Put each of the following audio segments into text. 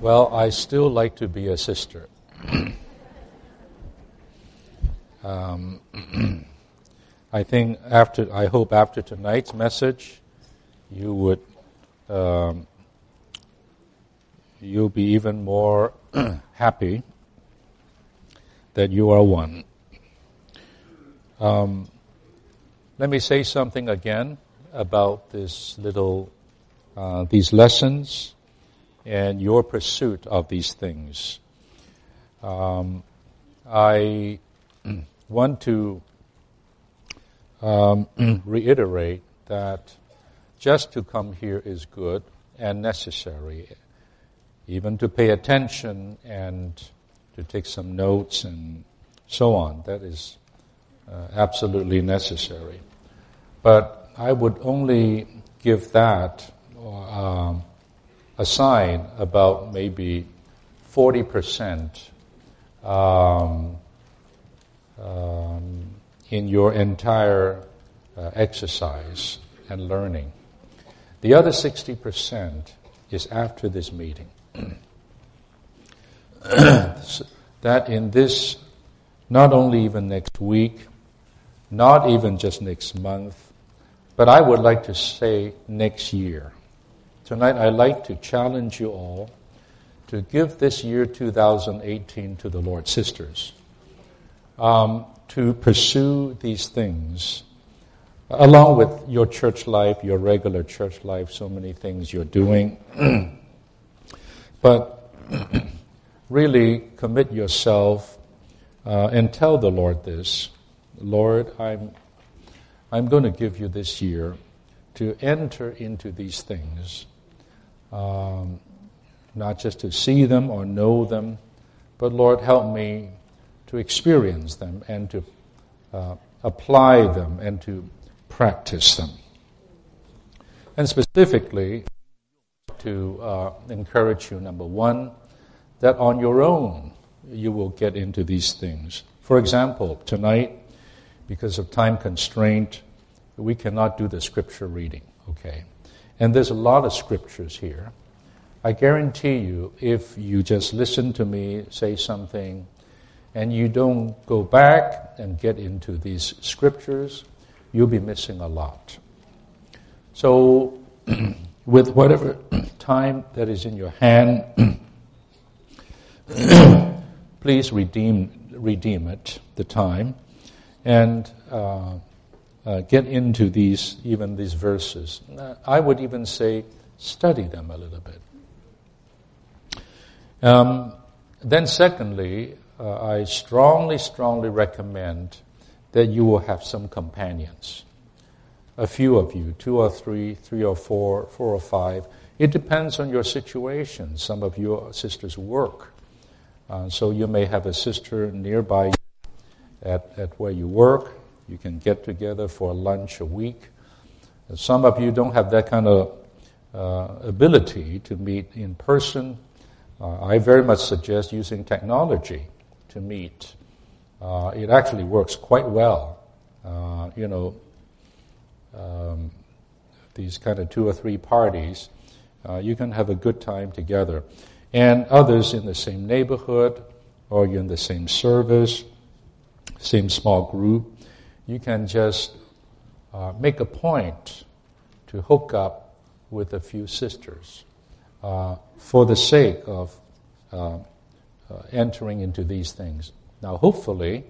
Well, I still like to be a sister. um, I think after, I hope after tonight's message, you would, um, you'll be even more happy that you are one. Um, let me say something again about this little, uh, these lessons and your pursuit of these things. Um, I want to um, reiterate that just to come here is good and necessary, even to pay attention and to take some notes and so on. That is uh, absolutely necessary. But I would only give that um, assign about maybe 40% um, um, in your entire uh, exercise and learning. The other 60% is after this meeting. that in this, not only even next week, not even just next month, but I would like to say next year. Tonight, I'd like to challenge you all to give this year 2018 to the Lord. Sisters, um, to pursue these things along with your church life, your regular church life, so many things you're doing. but really commit yourself uh, and tell the Lord this Lord, I'm, I'm going to give you this year to enter into these things um, not just to see them or know them, but Lord, help me to experience them and to uh, apply them and to practice them. And specifically, to uh, encourage you, number one, that on your own you will get into these things. For example, tonight, because of time constraint, we cannot do the scripture reading, okay? And there's a lot of scriptures here. I guarantee you, if you just listen to me say something and you don't go back and get into these scriptures, you'll be missing a lot. So, with whatever time that is in your hand, please redeem, redeem it, the time, and uh, uh, get into these, even these verses. I would even say, study them a little bit. Um, then, secondly, uh, I strongly, strongly recommend that you will have some companions. A few of you, two or three, three or four, four or five. It depends on your situation. Some of your sisters work. Uh, so you may have a sister nearby at, at where you work. You can get together for lunch a week. Some of you don't have that kind of uh, ability to meet in person. Uh, I very much suggest using technology to meet. Uh, it actually works quite well. Uh, you know, um, these kind of two or three parties, uh, you can have a good time together. And others in the same neighborhood, or you're in the same service, same small group, you can just uh, make a point to hook up with a few sisters uh, for the sake of uh, uh, entering into these things. Now, hopefully,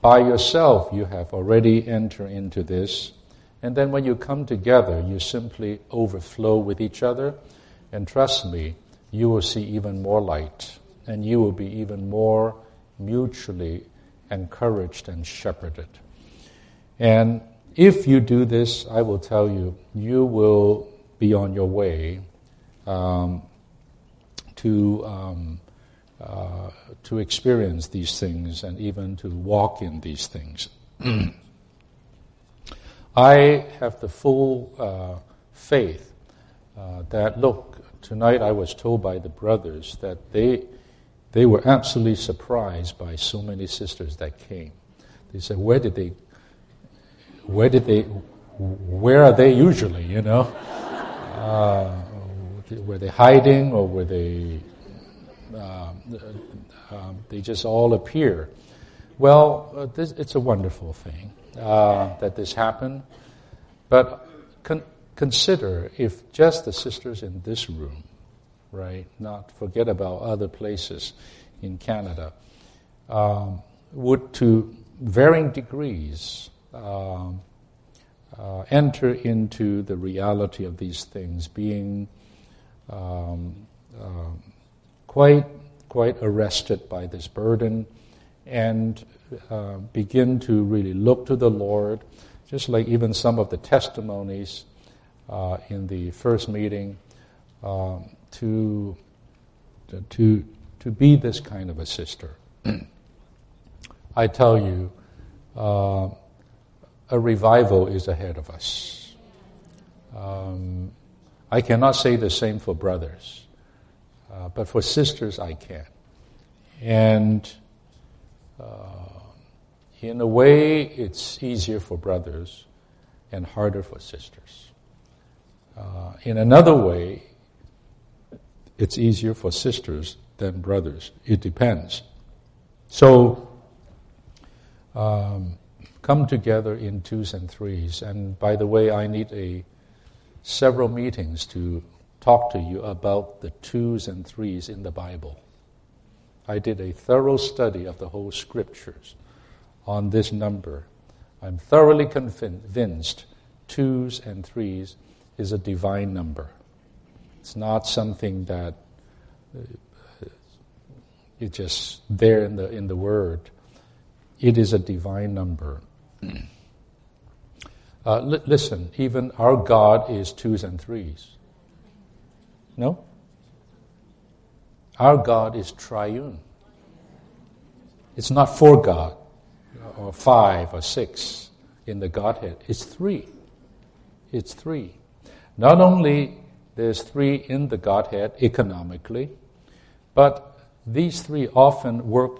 by yourself, you have already entered into this. And then when you come together, you simply overflow with each other. And trust me, you will see even more light. And you will be even more mutually encouraged and shepherded. And if you do this, I will tell you, you will be on your way um, to, um, uh, to experience these things and even to walk in these things. I have the full uh, faith uh, that, look, tonight I was told by the brothers that they, they were absolutely surprised by so many sisters that came. They said, Where did they where did they, where are they usually, you know? Uh, were they hiding or were they uh, uh, they just all appear? Well, uh, this, it's a wonderful thing uh, that this happened, but con- consider if just the sisters in this room, right? Not forget about other places in Canada, um, would to varying degrees. Um, uh, enter into the reality of these things, being um, uh, quite quite arrested by this burden, and uh, begin to really look to the Lord, just like even some of the testimonies uh, in the first meeting, um, to to to be this kind of a sister. I tell you uh, a revival is ahead of us. Um, I cannot say the same for brothers, uh, but for sisters I can. And uh, in a way, it's easier for brothers and harder for sisters. Uh, in another way, it's easier for sisters than brothers. It depends. So, um, come together in twos and threes. And by the way, I need a several meetings to talk to you about the twos and threes in the Bible. I did a thorough study of the whole scriptures on this number. I'm thoroughly convinced twos and threes is a divine number. It's not something that uh, it's just there in the in the word. It is a divine number. Uh, li- listen, even our God is twos and threes. No? Our God is triune. It's not four God or five or six in the Godhead. It's three. It's three. Not only there's three in the Godhead economically, but these three often work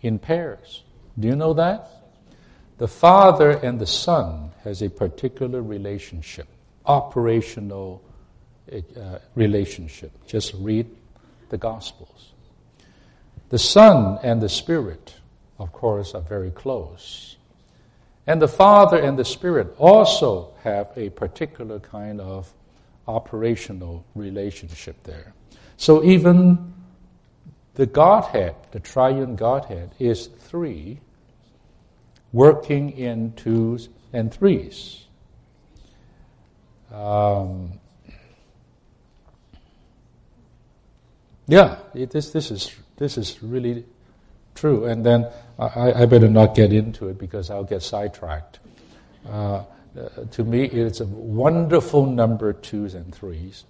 in pairs. Do you know that? The Father and the Son has a particular relationship, operational uh, relationship. Just read the Gospels. The Son and the Spirit, of course, are very close. And the Father and the Spirit also have a particular kind of operational relationship there. So even the Godhead, the triune Godhead, is three working in twos and threes. Um, yeah, it, this, this, is, this is really true. And then I, I, better not get into it because I'll get sidetracked. Uh, uh, to me, it's a wonderful number, twos and threes.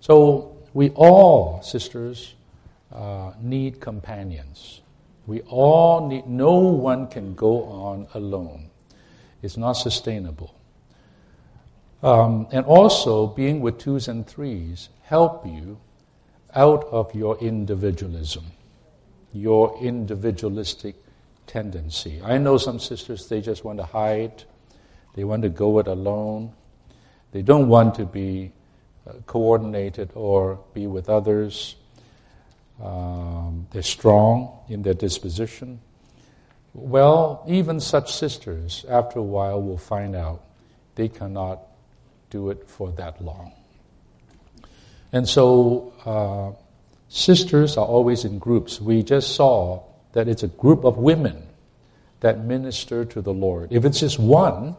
So we all, sisters, uh, need companions. We all need, no one can go on alone. It's not sustainable. Um, and also, being with twos and threes help you out of your individualism, your individualistic tendency. I know some sisters, they just want to hide, they want to go it alone, they don't want to be uh, coordinated or be with others. Um, they're strong in their disposition. Well, even such sisters, after a while, will find out they cannot do it for that long. And so, uh, sisters are always in groups. We just saw that it's a group of women that minister to the Lord. If it's just one,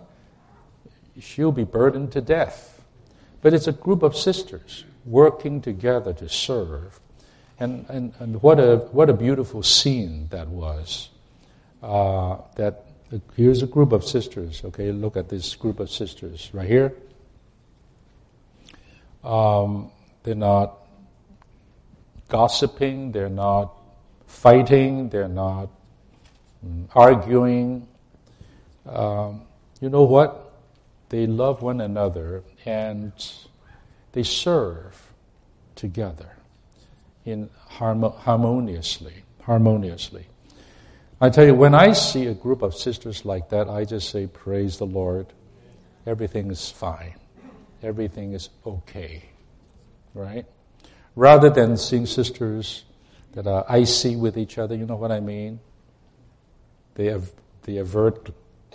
she'll be burdened to death. But it's a group of sisters working together to serve and, and, and what, a, what a beautiful scene that was. Uh, that here's a group of sisters, okay? Look at this group of sisters right here. Um, they're not gossiping, they're not fighting, they're not mm, arguing. Um, you know what? They love one another and they serve together in harmoniously, harmoniously. I tell you, when I see a group of sisters like that, I just say, Praise the Lord. Everything is fine. Everything is okay. Right? rather than seeing sisters that are icy with each other, you know what I mean? They, have, they avert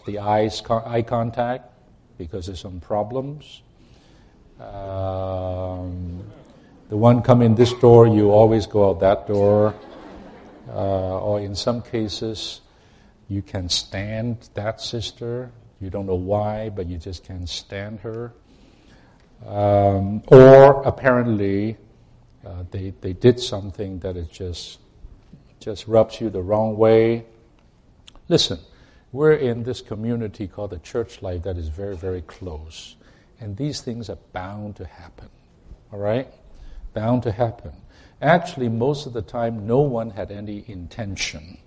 the eyes, eye contact because there's some problems. Um, the one come in this door, you always go out that door. Uh, or in some cases, you can stand that sister. You don't know why, but you just can't stand her. Um, or apparently, uh, they, they did something that is just, just rubs you the wrong way. Listen, we're in this community called the church life that is very, very close. And these things are bound to happen. All right? Bound to happen. Actually, most of the time, no one had any intention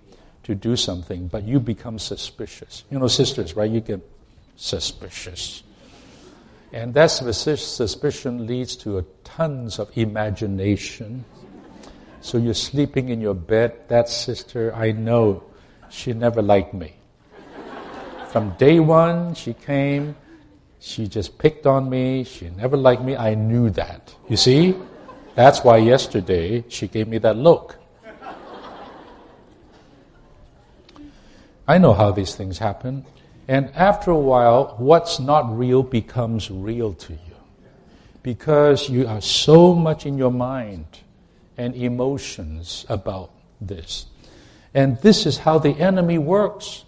to do something, but you become suspicious. You know, sisters, right? You get suspicious. And that suspicion leads to tons of imagination. So you're sleeping in your bed, that sister, I know she never liked me. From day one, she came, she just picked on me, she never liked me, I knew that. You see? That's why yesterday she gave me that look. I know how these things happen. And after a while, what's not real becomes real to you. Because you are so much in your mind and emotions about this. And this is how the enemy works.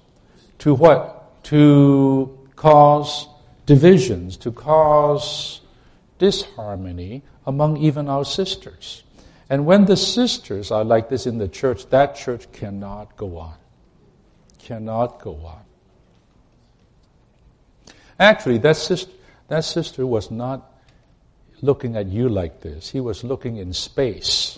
To what? to cause divisions, to cause disharmony among even our sisters. And when the sisters are like this in the church, that church cannot go on. Cannot go on. Actually, that sister, that sister was not looking at you like this. He was looking in space.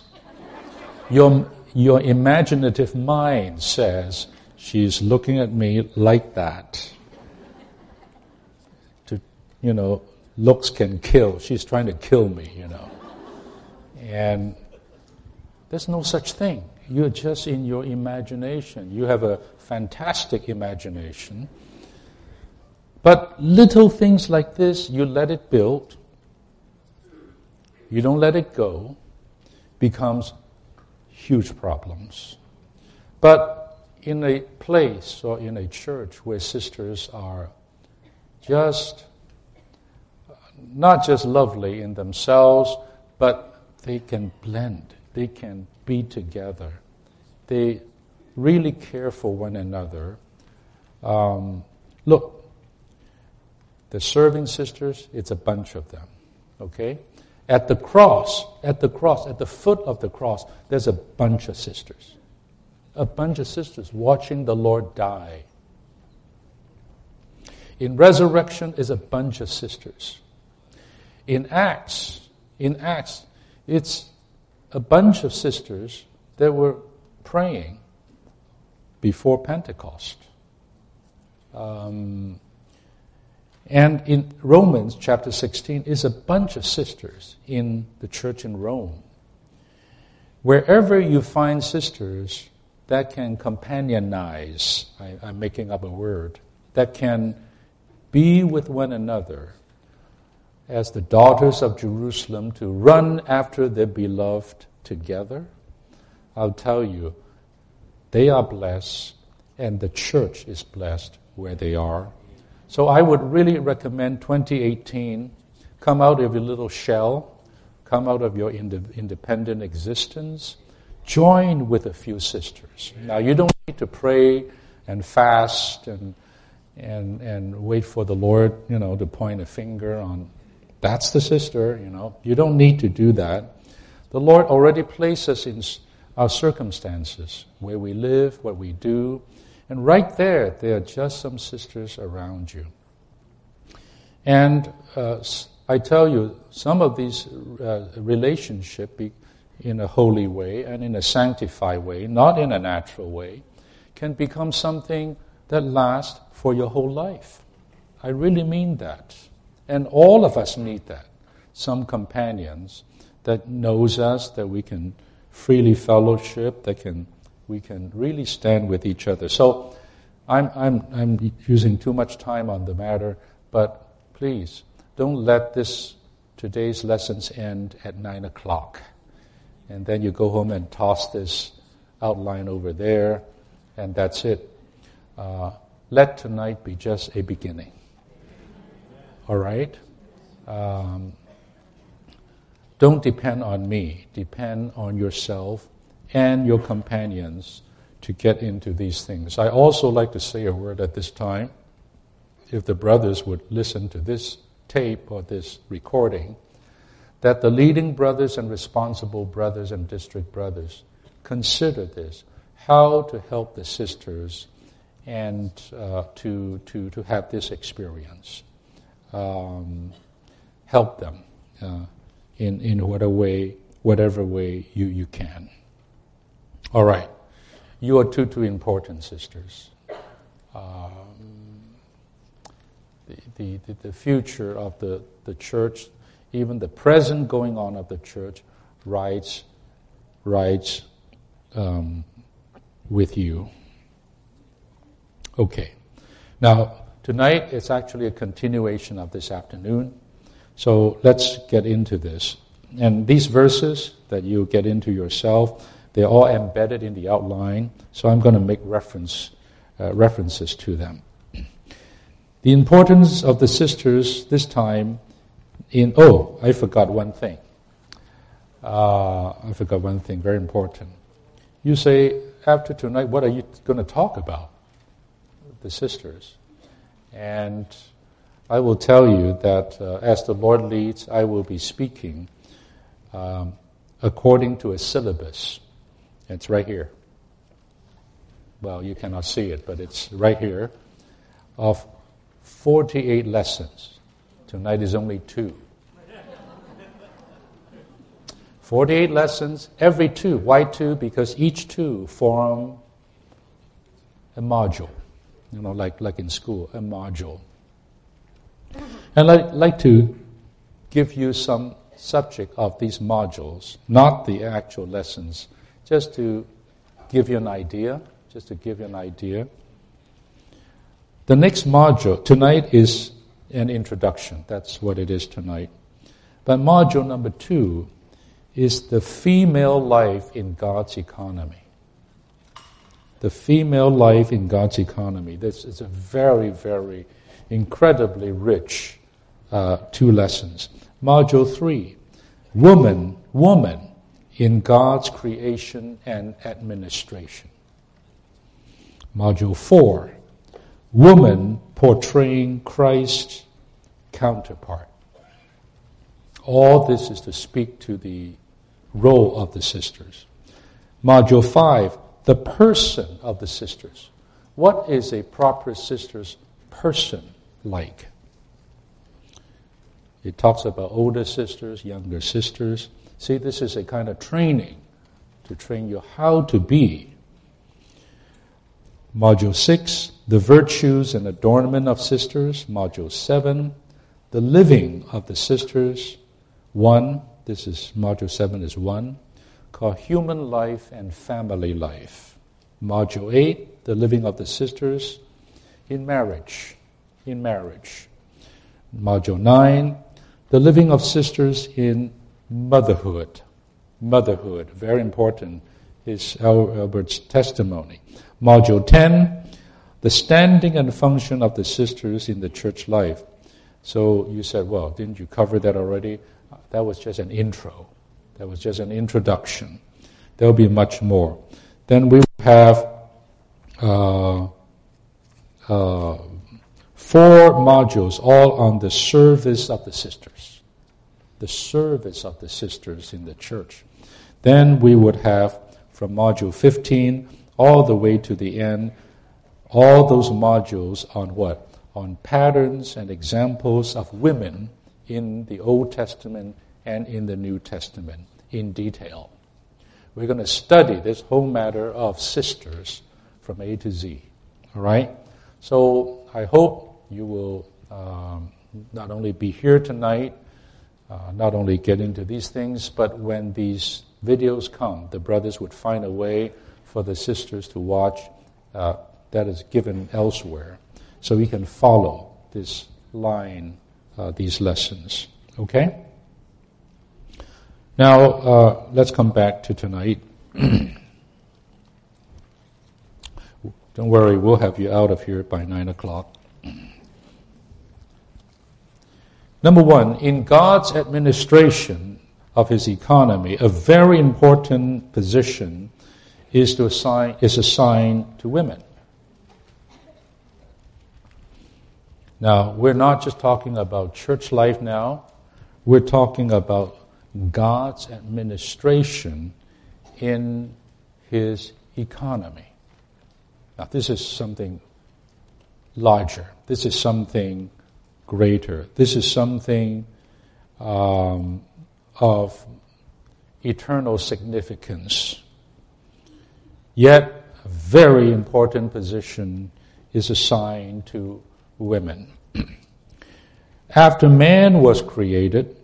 Your, your imaginative mind says, She's looking at me like that. To, you know, looks can kill. She's trying to kill me, you know. And there's no such thing. You're just in your imagination. You have a fantastic imagination. But little things like this, you let it build, you don't let it go, becomes huge problems. But in a place or in a church where sisters are just not just lovely in themselves, but they can blend, they can be together, they really care for one another. Um, look, the serving sisters, it's a bunch of them, okay? At the cross, at the cross, at the foot of the cross, there's a bunch of sisters a bunch of sisters watching the Lord die. In resurrection is a bunch of sisters. In Acts, in Acts, it's a bunch of sisters that were praying before Pentecost. Um, and in Romans chapter 16 is a bunch of sisters in the church in Rome. Wherever you find sisters, that can companionize, I, am making up a word, that can be with one another as the daughters of Jerusalem to run after their beloved together, I'll tell you, they are blessed and the church is blessed where they are. So I would really recommend 2018 come out of your little shell, come out of your ind- independent existence join with a few sisters. Now, you don't need to pray and fast and, and, and wait for the Lord, you know, to point a finger on, that's the sister, you know. You don't need to do that. The Lord already placed us in our circumstances, where we live, what we do, and right there, there are just some sisters around you. And uh, I tell you, some of these uh, relationship in a holy way and in a sanctified way, not in a natural way, can become something that lasts for your whole life. I really mean that. And all of us need that. Some companions that knows us, that we can freely fellowship, that can we can really stand with each other. So I'm, I'm, I'm using too much time on the matter, but please don't let this today's lessons end at nine o'clock and then you go home and toss this outline over there, and that's it. Uh, let tonight be just a beginning. All right? Um, don't depend on me, depend on yourself and your companions to get into these things. I also like to say a word at this time. If the brothers would listen to this tape or this recording, that the leading brothers and responsible brothers and district brothers consider this how to help the sisters and uh, to, to, to have this experience. Um, help them uh, in, in whatever way, whatever way you, you can. All right. You are too, too important, sisters. Um, the, the, the future of the, the church, even the present going on of the church, rides, rides um, with you. Okay. Now, tonight is actually a continuation of this afternoon. So let's get into this. And these verses that you get into yourself, they're all embedded in the outline. So I'm going to make reference, uh, references to them. The importance of the sisters this time in, oh, I forgot one thing. Uh, I forgot one thing, very important. You say, after tonight, what are you going to talk about? The sisters. And I will tell you that uh, as the Lord leads, I will be speaking um, according to a syllabus. It's right here. Well, you cannot see it, but it's right here of 48 lessons. Tonight is only two. 48 lessons, every two. Why two? Because each two form a module. You know, like, like in school, a module. And I'd like to give you some subject of these modules, not the actual lessons, just to give you an idea, just to give you an idea. The next module tonight is an introduction. That's what it is tonight. But module number two is the female life in God's economy. The female life in God's economy. This is a very, very incredibly rich uh, two lessons. Module three, woman, woman in God's creation and administration. Module four, woman portraying Christ's counterpart. All this is to speak to the role of the sisters. Module 5, the person of the sisters. What is a proper sister's person like? It talks about older sisters, younger sisters. See, this is a kind of training to train you how to be Module 6, the virtues and adornment of sisters. Module 7, the living of the sisters. 1, this is Module 7 is 1, called Human Life and Family Life. Module 8, the living of the sisters in marriage. In marriage. Module 9, the living of sisters in motherhood. Motherhood, very important, is Albert's testimony. Module 10, the standing and function of the sisters in the church life. So you said, well, didn't you cover that already? That was just an intro. That was just an introduction. There will be much more. Then we have uh, uh, four modules all on the service of the sisters. The service of the sisters in the church. Then we would have from module 15 all the way to the end, all those modules on what? On patterns and examples of women in the Old Testament and in the New Testament in detail. We're going to study this whole matter of sisters from A to Z. All right? So I hope you will um, not only be here tonight, uh, not only get into these things, but when these videos come, the brothers would find a way for the sisters to watch uh, that is given elsewhere. So we can follow this line, uh, these lessons. Okay? Now, uh, let's come back to tonight. Don't worry, we'll have you out of here by 9 o'clock. Number one, in God's administration of his economy, a very important position is, to assign, is assigned to women. Now, we're not just talking about church life now, we're talking about God's administration in his economy. Now, this is something larger. This is something greater. This is something um, of eternal significance. Yet, a very important position is assigned to women. After man was created,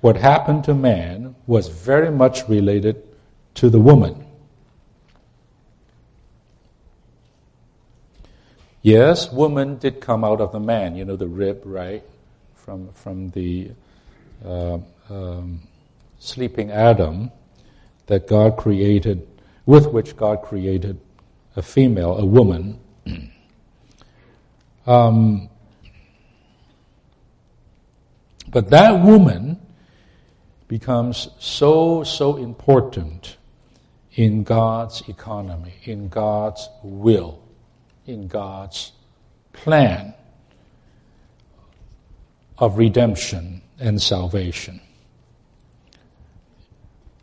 what happened to man was very much related to the woman. Yes, woman did come out of the man, you know, the rib, right? From, from the uh, um, sleeping Adam that God created, with which God created a female, a woman. um, but that woman becomes so, so important in God's economy, in God's will in God's plan of redemption and salvation.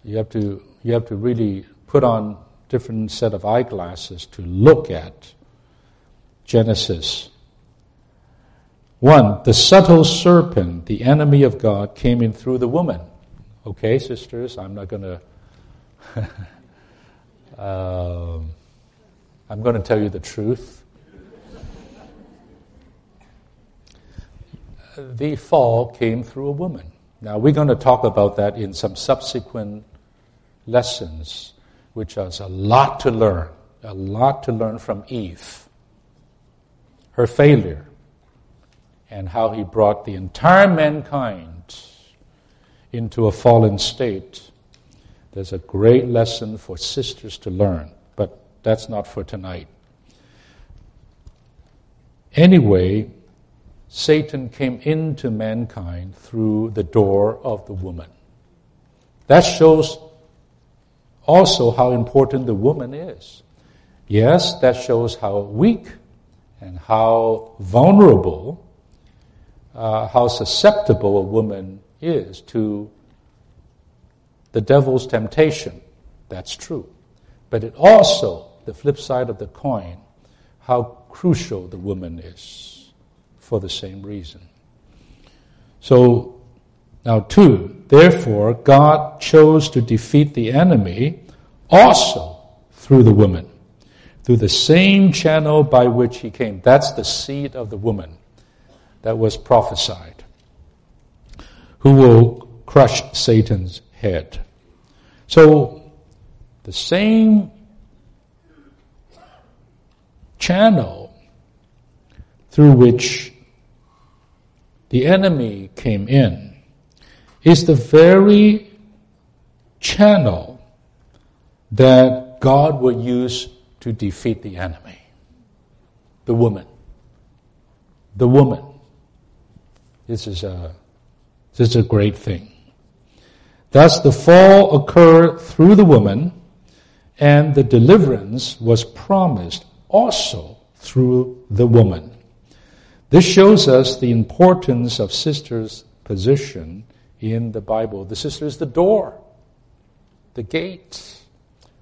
You have to, you have to really put on different set of eyeglasses to look at Genesis. One, the subtle serpent, the enemy of God, came in through the woman. Okay, sisters, I'm not going to. um, I'm going to tell you the truth. the fall came through a woman. Now, we're going to talk about that in some subsequent lessons, which has a lot to learn, a lot to learn from Eve, her failure, and how he brought the entire mankind into a fallen state. There's a great lesson for sisters to learn but that's not for tonight. Anyway, Satan came into mankind through the door of the woman. That shows also how important the woman is. Yes, that shows how weak and how vulnerable, uh, how susceptible a woman is to the devil's temptation. That's true. But it also the flip side of the coin, how crucial the woman is for the same reason. So, now two, therefore, God chose to defeat the enemy also through the woman, through the same channel by which he came. That's the seed of the woman that was prophesied, who will crush Satan's head. So, the same channel through which the enemy came in is the very channel that God will use to defeat the enemy. The woman. The woman. This is a, this is a great thing. Thus the fall occurred through the woman and the deliverance was promised also through the woman. This shows us the importance of sister's position in the Bible. The sister is the door, the gate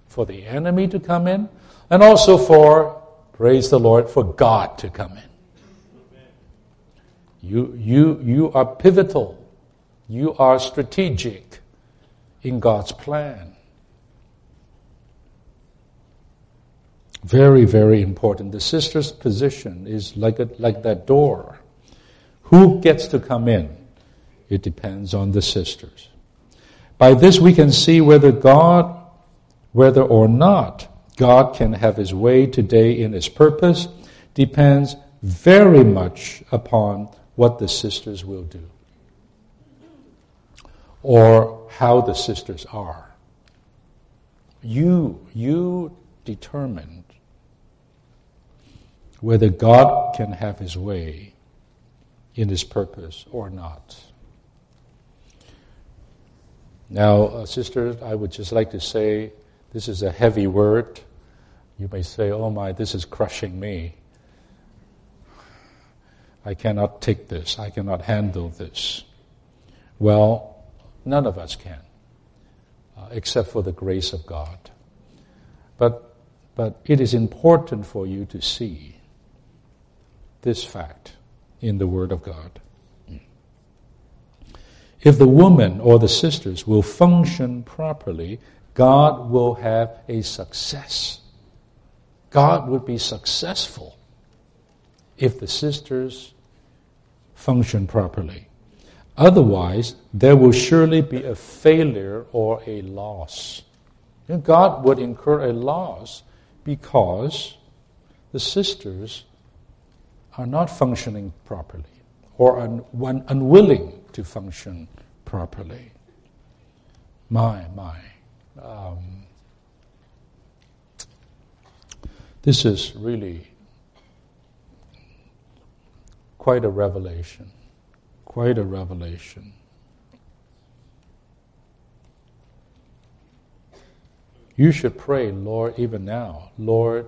for the enemy to come in, and also for, praise the Lord, for God to come in. You, you, you are pivotal. You are strategic in God's plan. Very, very important. The sister's position is like, a, like that door. Who gets to come in? It depends on the sisters. By this we can see whether God, whether or not God can have his way today in his purpose depends very much upon what the sisters will do. Or how the sisters are. You, you determined whether God can have his way in his purpose or not. Now, uh, sisters, I would just like to say this is a heavy word. You may say, oh my, this is crushing me. I cannot take this. I cannot handle this. Well, none of us can, uh, except for the grace of God. But, but it is important for you to see this fact in the Word of God. If the woman or the sisters will function properly, God will have a success. God would be successful if the sisters function properly. Otherwise, there will surely be a failure or a loss. And God would incur a loss because the sisters are not functioning properly or un- unwilling to function properly. My, my. Um, this is really quite a revelation. Quite a revelation. You should pray, Lord, even now, Lord,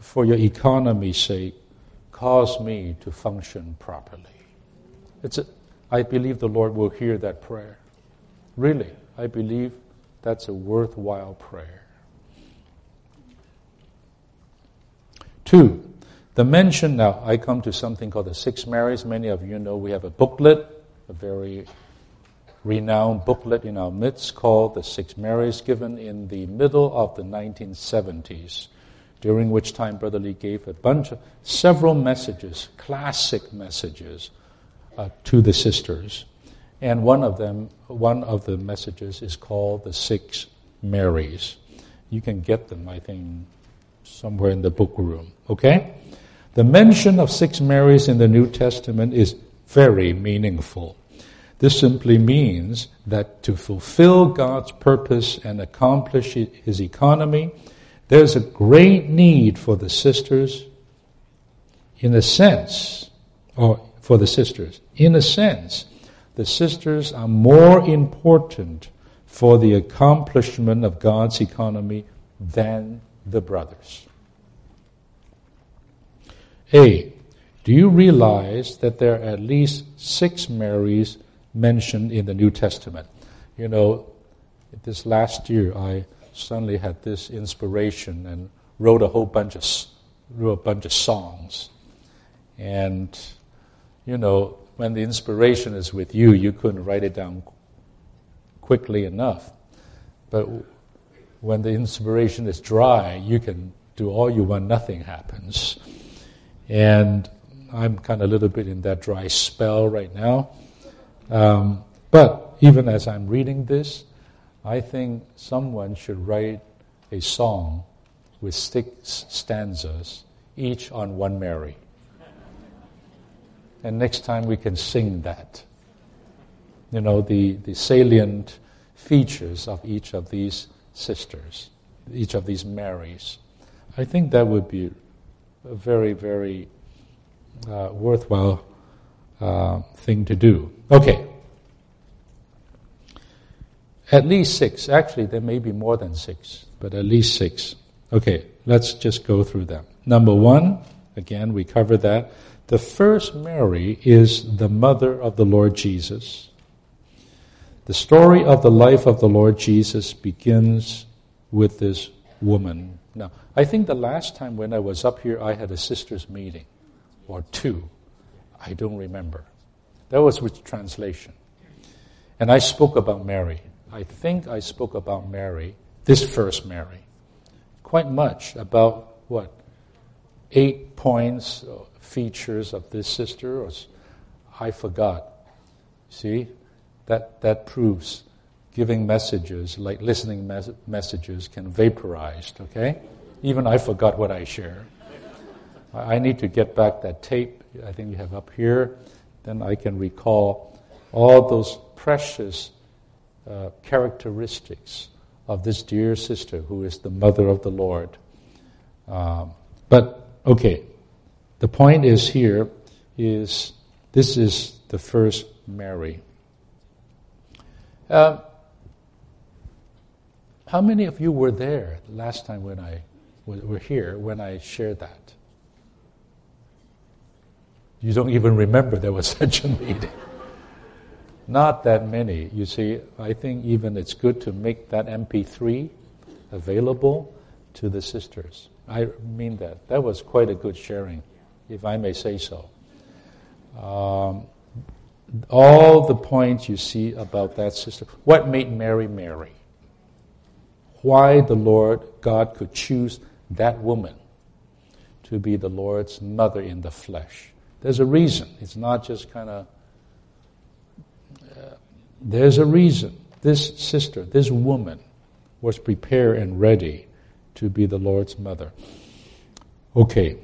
for your economy's sake, cause me to function properly. It's a, I believe the Lord will hear that prayer. Really, I believe that's a worthwhile prayer. Two, the mention, now I come to something called the Six Marys. Many of you know we have a booklet, a very renowned booklet in our midst called The Six Marys, given in the middle of the 1970s, during which time Brother Lee gave a bunch of, several messages, classic messages, uh, to the sisters. And one of them, one of the messages is called The Six Marys. You can get them, I think, somewhere in the book room. Okay? The mention of six Marys in the New Testament is very meaningful. This simply means that to fulfill God's purpose and accomplish His economy, there's a great need for the sisters, in a sense, or for the sisters. In a sense, the sisters are more important for the accomplishment of God's economy than the brothers. A. Do you realize that there are at least six Marys mentioned in the New Testament? You know, this last year I suddenly had this inspiration and wrote a whole bunch of wrote a bunch of songs. And you know, when the inspiration is with you, you couldn't write it down quickly enough. But when the inspiration is dry, you can do all you want, nothing happens. And I'm kind of a little bit in that dry spell right now. Um, but even as I'm reading this, I think someone should write a song with six stanzas, each on one Mary. And next time we can sing that. You know, the, the salient features of each of these sisters, each of these Marys. I think that would be a very, very uh, worthwhile uh, thing to do. Okay. At least six. Actually, there may be more than six, but at least six. Okay, let's just go through them. Number one, again, we covered that. The first Mary is the mother of the Lord Jesus. The story of the life of the Lord Jesus begins with this woman. Now, I think the last time when I was up here, I had a sisters' meeting, or two. I don't remember. That was with translation. And I spoke about Mary. I think I spoke about Mary, this first Mary, quite much about what? Eight points, uh, features of this sister, or I forgot. See? That, that proves giving messages, like listening mes- messages, can vaporize, okay? Even I forgot what I shared. I need to get back that tape I think you have up here. Then I can recall all those precious uh, characteristics of this dear sister who is the mother of the Lord. Um, but, okay, the point is here is this is the first Mary. Uh, how many of you were there last time when I were here when I shared that? You don't even remember there was such a meeting. Not that many. You see, I think even it's good to make that MP3 available to the sisters. I mean that. That was quite a good sharing, if I may say so. Um, all the points you see about that sister. What made Mary Mary? Why the Lord God could choose that woman to be the Lord's mother in the flesh. There's a reason. It's not just kind of there's a reason this sister, this woman, was prepared and ready to be the Lord's mother. Okay.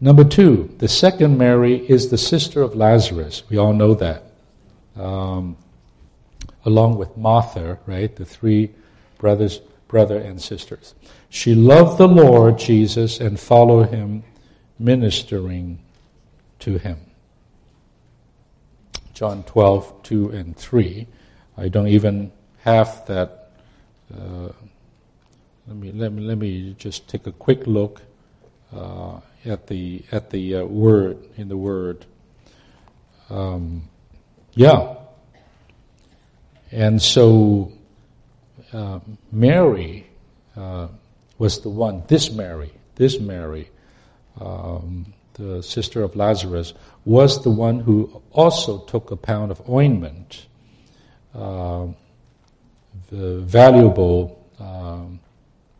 Number two, the second Mary is the sister of Lazarus. We all know that. Um, along with Martha, right? The three brothers, brother and sisters. She loved the Lord Jesus and followed him, ministering to him. John 12, 2 and 3. I don't even have that. Uh, let me let me let me just take a quick look uh, at the at the uh, word in the word. Um, yeah, and so uh, Mary uh, was the one. This Mary, this Mary, um, the sister of Lazarus, was the one who also took a pound of ointment, uh, the valuable um,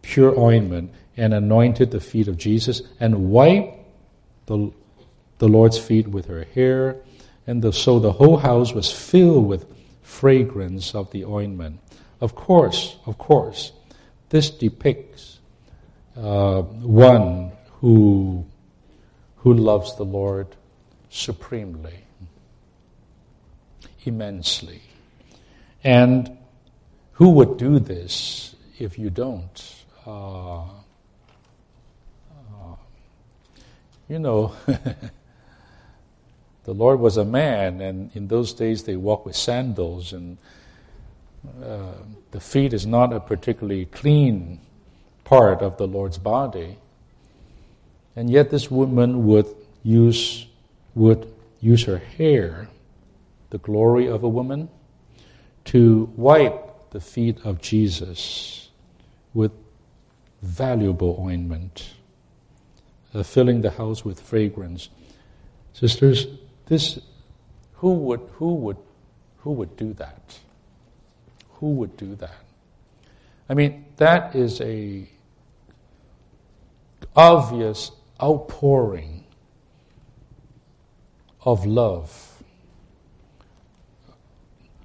pure ointment, and anointed the feet of Jesus and wiped the, the Lord's feet with her hair. And the, so the whole house was filled with fragrance of the ointment. Of course, of course, this depicts uh, one who who loves the Lord supremely, immensely. And who would do this if you don't? Uh, uh, you know, the Lord was a man, and in those days they walked with sandals, and uh, the feet is not a particularly clean part of the Lord's body. And yet this woman would use, would use her hair, the glory of a woman, to wipe the feet of Jesus with valuable ointment, uh, filling the house with fragrance. Sisters, this who would who would who would do that? Who would do that? I mean, that is a obvious outpouring of love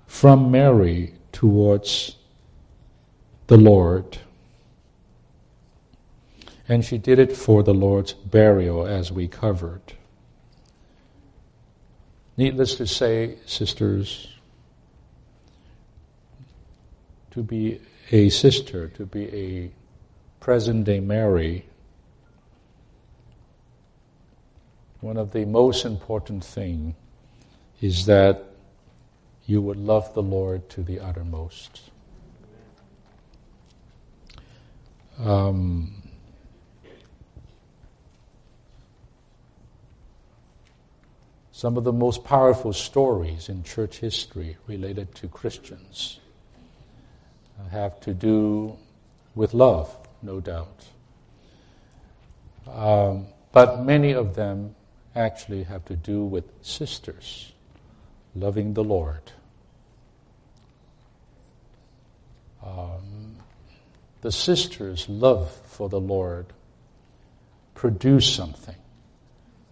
from Mary towards the Lord. And she did it for the Lord's burial, as we covered. Needless to say, sisters, to be a sister, to be a present day Mary, one of the most important thing is that you would love the Lord to the uttermost. Um, some of the most powerful stories in church history related to Christians have to do with love, no doubt. Um, but many of them actually have to do with sisters loving the Lord. Um, the sisters' love for the Lord produce something,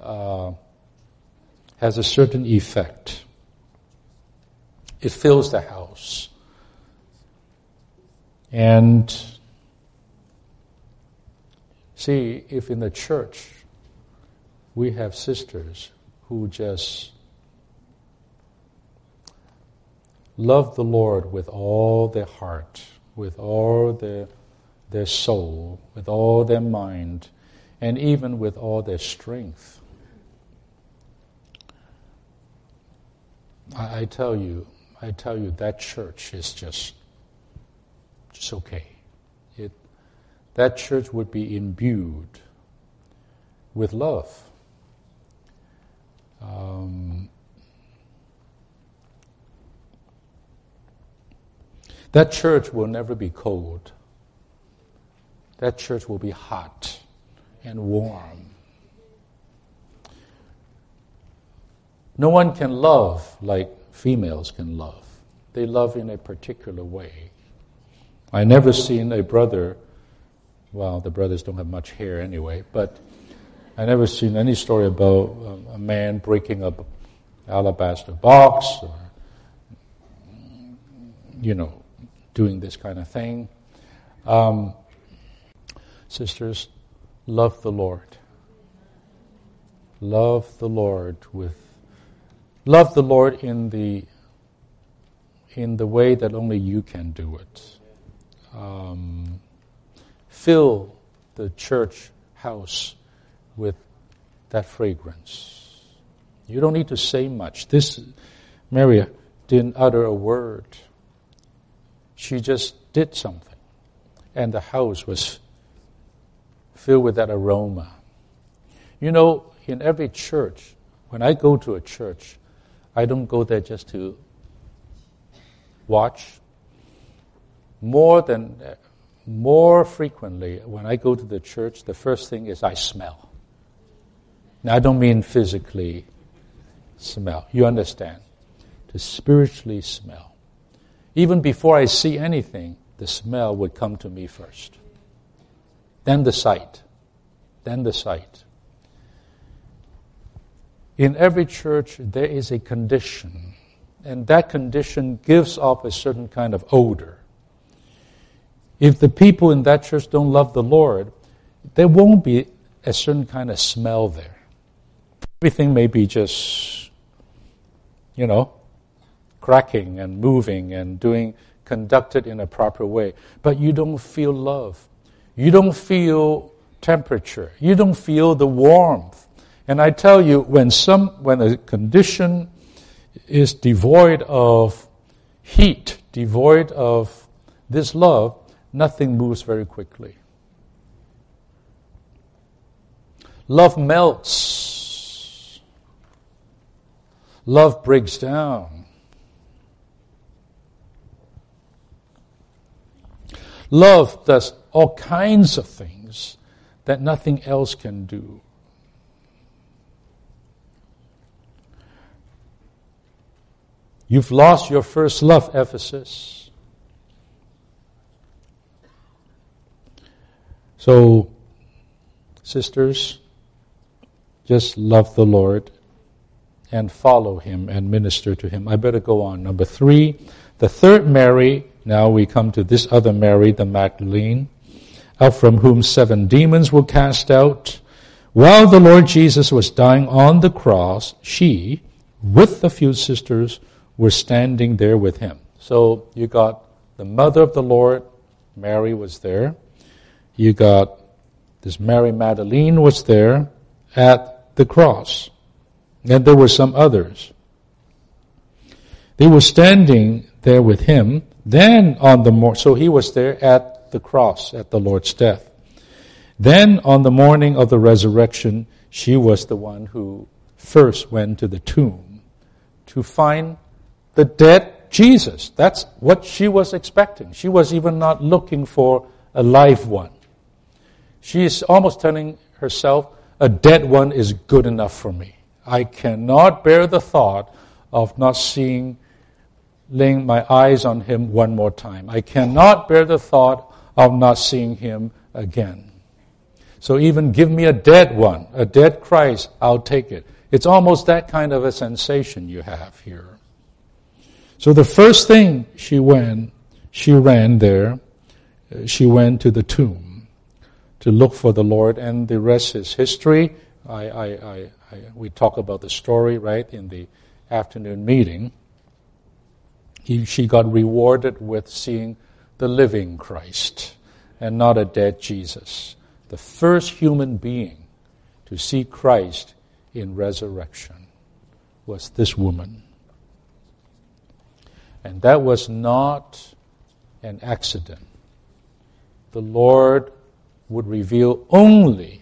uh, has a certain effect. It fills the house. And see, if in the church we have sisters who just love the Lord with all their heart, with all their, their soul, with all their mind, and even with all their strength. I, I tell you, I tell you, that church is just, just okay. It, that church would be imbued with love. Um, that church will never be cold. That church will be hot and warm. No one can love like females can love. They love in a particular way. I never seen a brother, well, the brothers don't have much hair anyway, but I never seen any story about a man breaking up alabaster box or, you know, doing this kind of thing. Um, sisters, love the Lord. Love the Lord with love the Lord in the in the way that only you can do it. Um, fill the church house with that fragrance. You don't need to say much. This Mary didn't utter a word. She just did something. And the house was filled with that aroma. You know, in every church, when I go to a church, I don't go there just to watch. More than more frequently, when I go to the church, the first thing is I smell. Now, I don't mean physically smell. You understand? To spiritually smell. Even before I see anything, the smell would come to me first. Then the sight. Then the sight. In every church, there is a condition, and that condition gives off a certain kind of odor. If the people in that church don't love the Lord, there won't be a certain kind of smell there. Everything may be just, you know, cracking and moving and doing, conducted in a proper way. But you don't feel love. You don't feel temperature. You don't feel the warmth. And I tell you, when some, when a condition is devoid of heat, devoid of this love, nothing moves very quickly. Love melts love breaks down. Love does all kinds of things that nothing else can do. You've lost your first love, Ephesus. So, sisters, just love the Lord and follow him and minister to him. I better go on. Number three, the third Mary, now we come to this other Mary, the Magdalene, out from whom seven demons were cast out. While the Lord Jesus was dying on the cross, she, with the few sisters, were standing there with him. So you got the mother of the Lord, Mary was there. You got this Mary Magdalene was there at the cross. And there were some others. They were standing there with him. Then on the morning, so he was there at the cross, at the Lord's death. Then on the morning of the resurrection, she was the one who first went to the tomb to find the dead Jesus. That's what she was expecting. She was even not looking for a live one. She is almost telling herself, a dead one is good enough for me. I cannot bear the thought of not seeing, laying my eyes on him one more time. I cannot bear the thought of not seeing him again. So even give me a dead one, a dead Christ, I'll take it. It's almost that kind of a sensation you have here. So the first thing she went, she ran there, uh, she went to the tomb to look for the Lord, and the rest is history. I, I, I, we talk about the story, right, in the afternoon meeting. he, she got rewarded with seeing the living Christ and not a dead Jesus. The first human being to see Christ in resurrection was this woman. And that was not an accident. The Lord would reveal only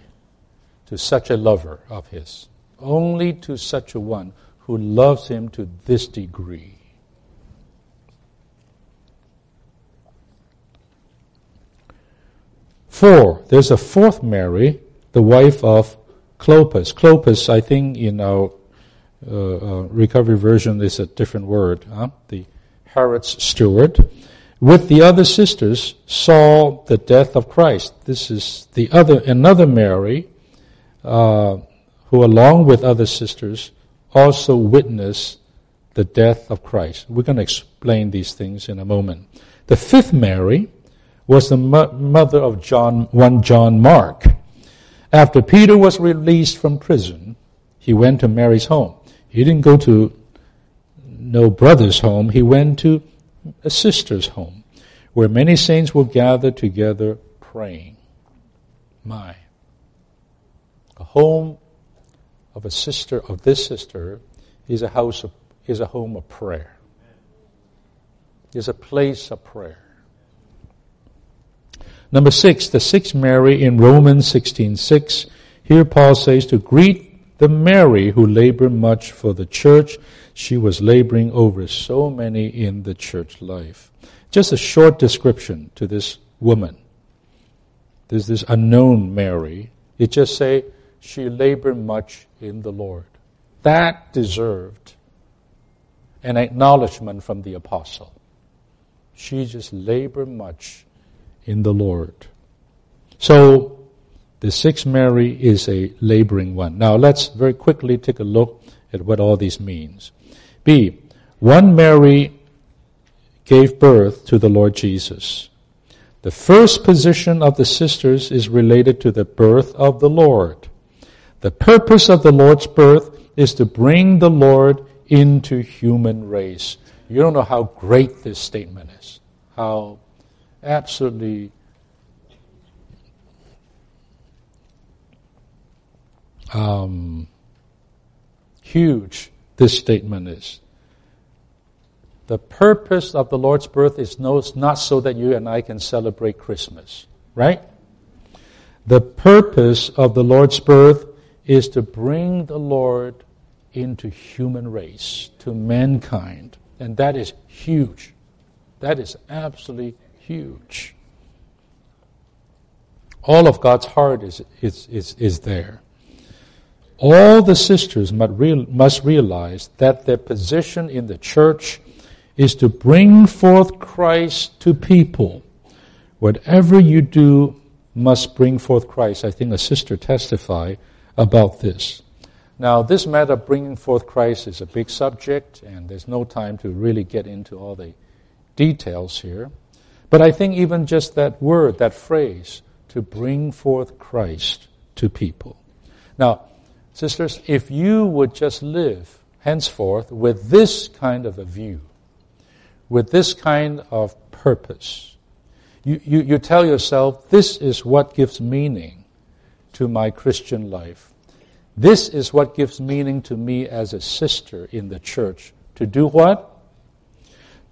to such a lover of his, only to such a one who loves him to this degree. Four, there's a fourth Mary, the wife of Clopas. Clopas, I think in our uh, uh, recovery version is a different word. Huh? The Herod's steward. With the other sisters, saw the death of Christ. This is the other another Mary, uh, who along with other sisters also witnessed the death of Christ. We're going to explain these things in a moment. The fifth Mary was the mo- mother of John, one John Mark. After Peter was released from prison, he went to Mary's home. He didn't go to no brother's home. He went to a sister's home, where many saints will gather together praying. My. A home of a sister, of this sister, is a house of, is a home of prayer. Is a place of prayer. Number six, the sixth Mary in Romans 16:6. Here Paul says to greet the Mary who labored much for the church. She was laboring over so many in the church life. Just a short description to this woman. There's this unknown Mary. It just say she labored much in the Lord. That deserved an acknowledgement from the apostle. She just labored much in the Lord. So, the sixth Mary is a laboring one. Now, let's very quickly take a look at what all this means. B. One Mary gave birth to the Lord Jesus. The first position of the sisters is related to the birth of the Lord. The purpose of the Lord's birth is to bring the Lord into human race. You don't know how great this statement is. How absolutely um, huge this statement is. The purpose of the Lord's birth is no, not so that you and I can celebrate Christmas, right? The purpose of the Lord's birth is to bring the Lord into human race, to mankind. And that is huge. That is absolutely huge. All of God's heart is, is, is, is there. All the sisters must, realize that their position in the church is to bring forth Christ to people. Whatever you do must bring forth Christ. I think a sister testified about this. Now, this matter of bringing forth Christ is a big subject, and there's no time to really get into all the details here. But I think even just that word, that phrase, to bring forth Christ to people. Now, sisters, if you would just live henceforth with this kind of a view, with this kind of purpose, you, you, you tell yourself, this is what gives meaning to my Christian life. This is what gives meaning to me as a sister in the church. To do what?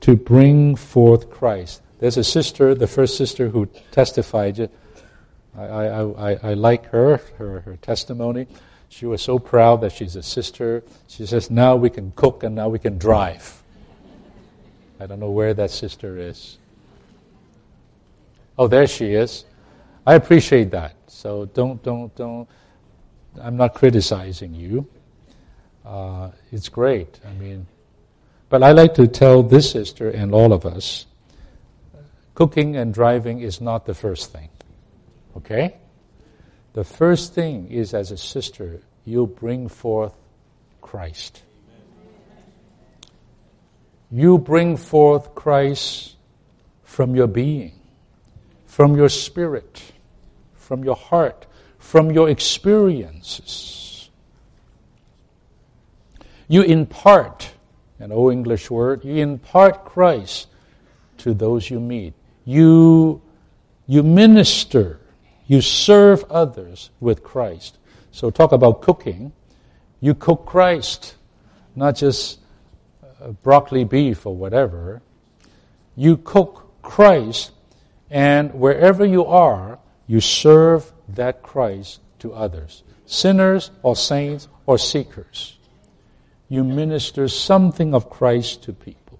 To bring forth Christ. There's a sister, the first sister who testified. I, I, I, I like her, her, her testimony. She was so proud that she's a sister. She says, now we can cook and now we can drive. I don't know where that sister is. Oh, there she is. I appreciate that. So don't, don't, don't. I'm not criticizing you. Uh, it's great. I mean, but I like to tell this sister and all of us cooking and driving is not the first thing. Okay? The first thing is as a sister, you bring forth Christ. You bring forth Christ from your being, from your spirit, from your heart, from your experiences. You impart an old English word. You impart Christ to those you meet. You, you minister, you serve others with Christ. So, talk about cooking. You cook Christ, not just uh, broccoli beef or whatever. You cook Christ, and wherever you are, you serve that Christ to others sinners or saints or seekers. You minister something of Christ to people.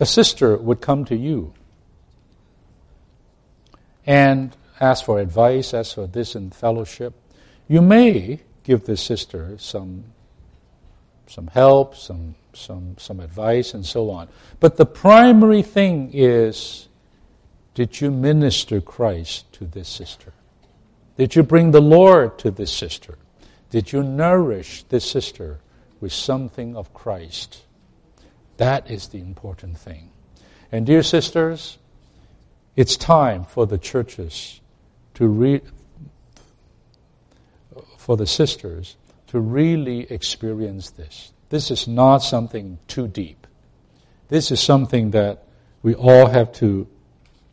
A sister would come to you and ask for advice, ask for this in fellowship. You may give the sister some, some help, some, some, some advice, and so on. But the primary thing is did you minister Christ to this sister? Did you bring the Lord to this sister? Did you nourish this sister with something of Christ? That is the important thing. And dear sisters, it's time for the churches to read, for the sisters to really experience this. This is not something too deep. This is something that we all have to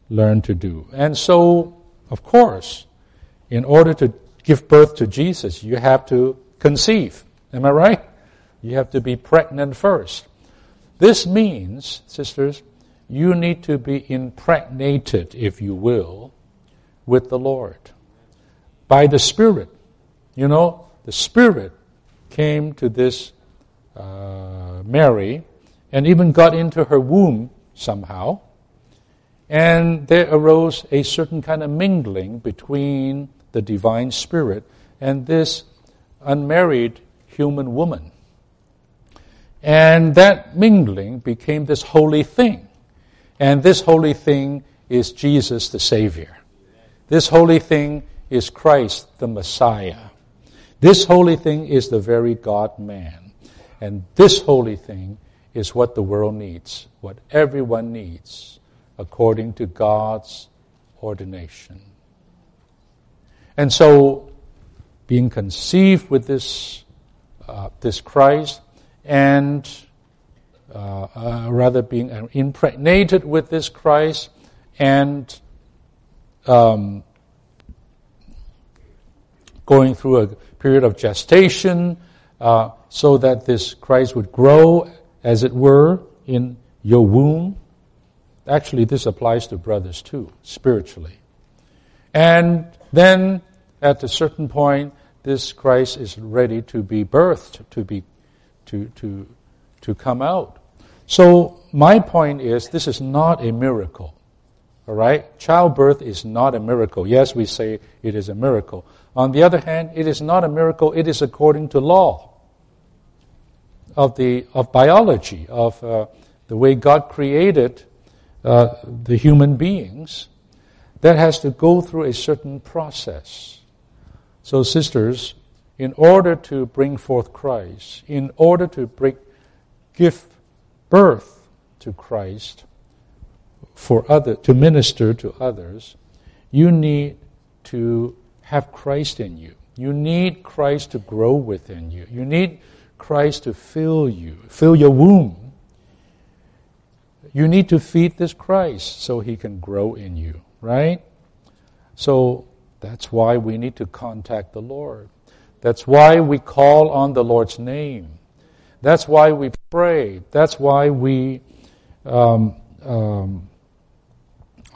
learn to do. And so, of course, in order to give birth to Jesus, you have to conceive. Am I right? You have to be pregnant first. This means, sisters, you need to be impregnated, if you will, with the Lord by the Spirit. You know, the Spirit came to this uh, Mary and even got into her womb somehow. And there arose a certain kind of mingling between the divine spirit and this unmarried human woman. And that mingling became this holy thing. And this holy thing is Jesus the Savior. This holy thing is Christ the Messiah. This holy thing is the very God man. And this holy thing is what the world needs, what everyone needs according to God's ordination. And so, being conceived with this, uh, this Christ, and uh, uh, rather being impregnated with this Christ, and um, going through a period of gestation, uh, so that this Christ would grow, as it were, in your womb Actually, this applies to brothers too, spiritually. And then at a certain point, this Christ is ready to be birthed, to be, to, to, to come out. So my point is, this is not a miracle. All right? Childbirth is not a miracle. Yes, we say it is a miracle. On the other hand, it is not a miracle. It is according to law of the of biology of uh, the way God created uh, the human beings, that has to go through a certain process. So, sisters, in order to bring forth Christ, in order to bring, give birth to Christ, for other, to minister to others, you need to have Christ in you. You need Christ to grow within you. You need Christ to fill you, fill your womb you need to feed this Christ so he can grow in you, right? So that's why we need to contact the Lord. That's why we call on the Lord's name. That's why we pray. That's why we um, um,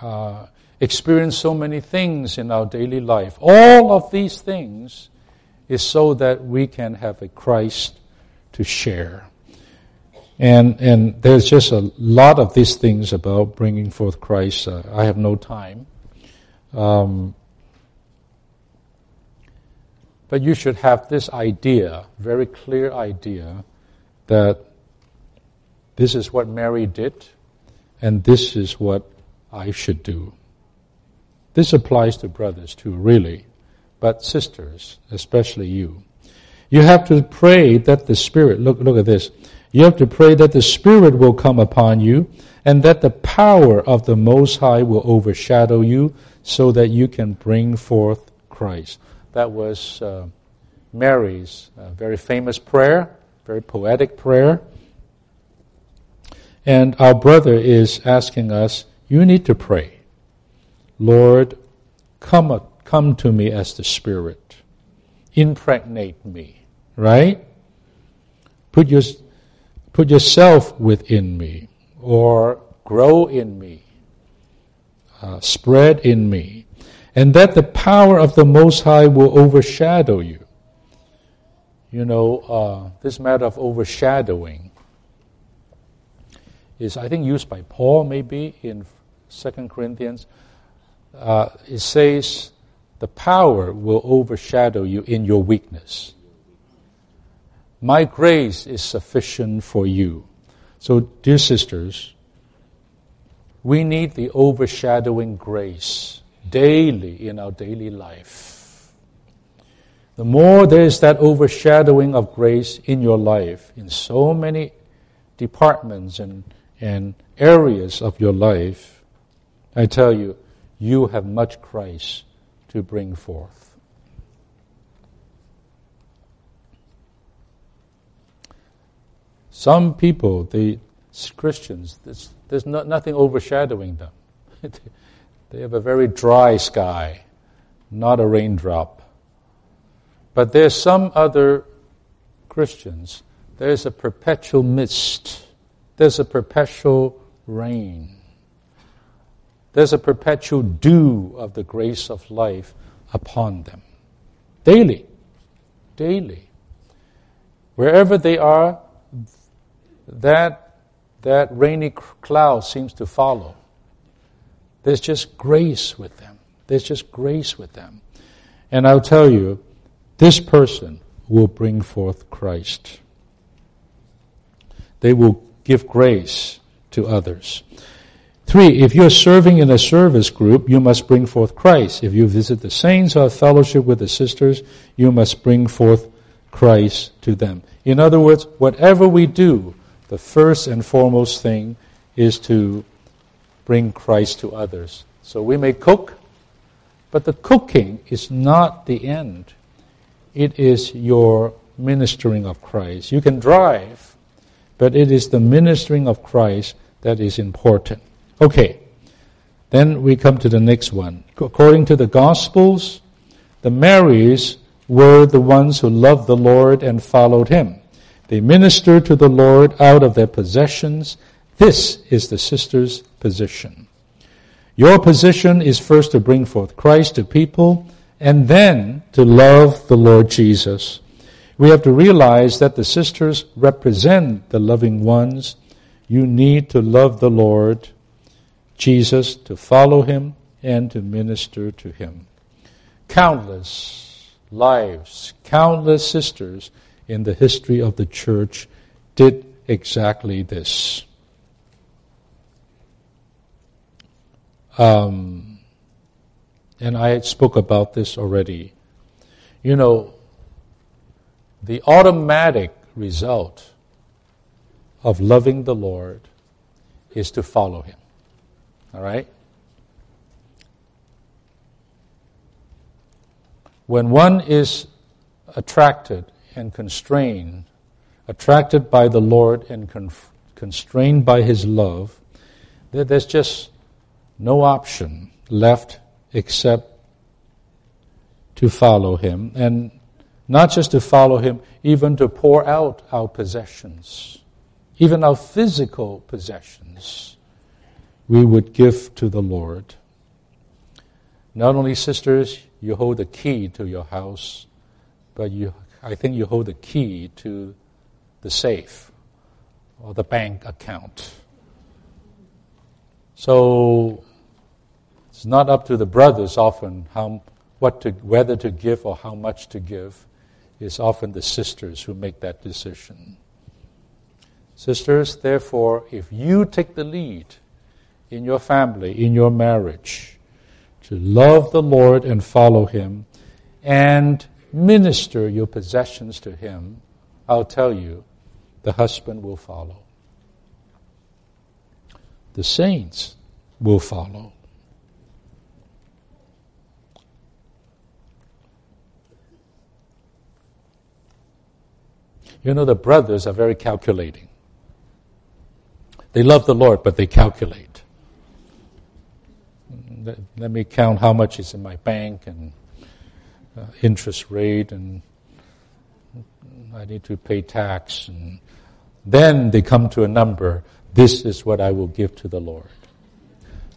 uh, experience so many things in our daily life. All of these things is so that we can have a Christ to share. And, and there's just a lot of these things about bringing forth Christ. Uh, I have no time. Um, but you should have this idea, very clear idea, that this is what Mary did, and this is what I should do. This applies to brothers too, really, but sisters, especially you. You have to pray that the Spirit, look, look at this. You have to pray that the Spirit will come upon you and that the power of the Most High will overshadow you so that you can bring forth Christ. That was uh, Mary's uh, very famous prayer, very poetic prayer. And our brother is asking us, you need to pray. Lord, come, come to me as the Spirit. Impregnate me, right? Put, your, put yourself within me, or grow in me, uh, spread in me, and that the power of the Most High will overshadow you. You know, uh, this matter of overshadowing is, I think, used by Paul maybe in Second Corinthians. Uh, it says, the power will overshadow you in your weakness. My grace is sufficient for you. So, dear sisters, we need the overshadowing grace daily in our daily life. The more there is that overshadowing of grace in your life, in so many departments and and areas of your life, I tell you, you have much Christ to bring forth. Some people, the Christians, there's, there's no, nothing overshadowing them. they have a very dry sky, not a raindrop. But there's some other Christians, there's a perpetual mist there's a perpetual rain. There's a perpetual dew of the grace of life upon them. Daily. Daily. Wherever they are, that, that rainy cloud seems to follow. There's just grace with them. There's just grace with them. And I'll tell you, this person will bring forth Christ. They will give grace to others. Three, if you're serving in a service group, you must bring forth Christ. If you visit the saints or fellowship with the sisters, you must bring forth Christ to them. In other words, whatever we do, the first and foremost thing is to bring Christ to others. So we may cook, but the cooking is not the end. It is your ministering of Christ. You can drive, but it is the ministering of Christ that is important. Okay, then we come to the next one. According to the Gospels, the Marys were the ones who loved the Lord and followed Him. They ministered to the Lord out of their possessions. This is the sister's position. Your position is first to bring forth Christ to people and then to love the Lord Jesus we have to realize that the sisters represent the loving ones. You need to love the Lord Jesus, to follow him, and to minister to him. Countless lives, countless sisters in the history of the church did exactly this. Um, and I spoke about this already. You know, the automatic result of loving the Lord is to follow Him. All right? When one is attracted and constrained, attracted by the Lord and con- constrained by His love, there's just no option left except to follow Him. And not just to follow Him, even to pour out our possessions, even our physical possessions, we would give to the Lord. Not only, sisters, you hold the key to your house, but you, I think you hold the key to the safe or the bank account. So it's not up to the brothers often how, what to, whether to give or how much to give it's often the sisters who make that decision. Sisters, therefore, if you take the lead in your family, in your marriage, to love the Lord and follow Him, and minister your possessions to Him, I'll tell you, the husband will follow. The saints will follow. You know, the brothers are very calculating. They love the Lord, but they calculate. Let, me count how much is in my bank and uh, interest rate, and I need to pay tax. And then they come to a number. This is what I will give to the Lord.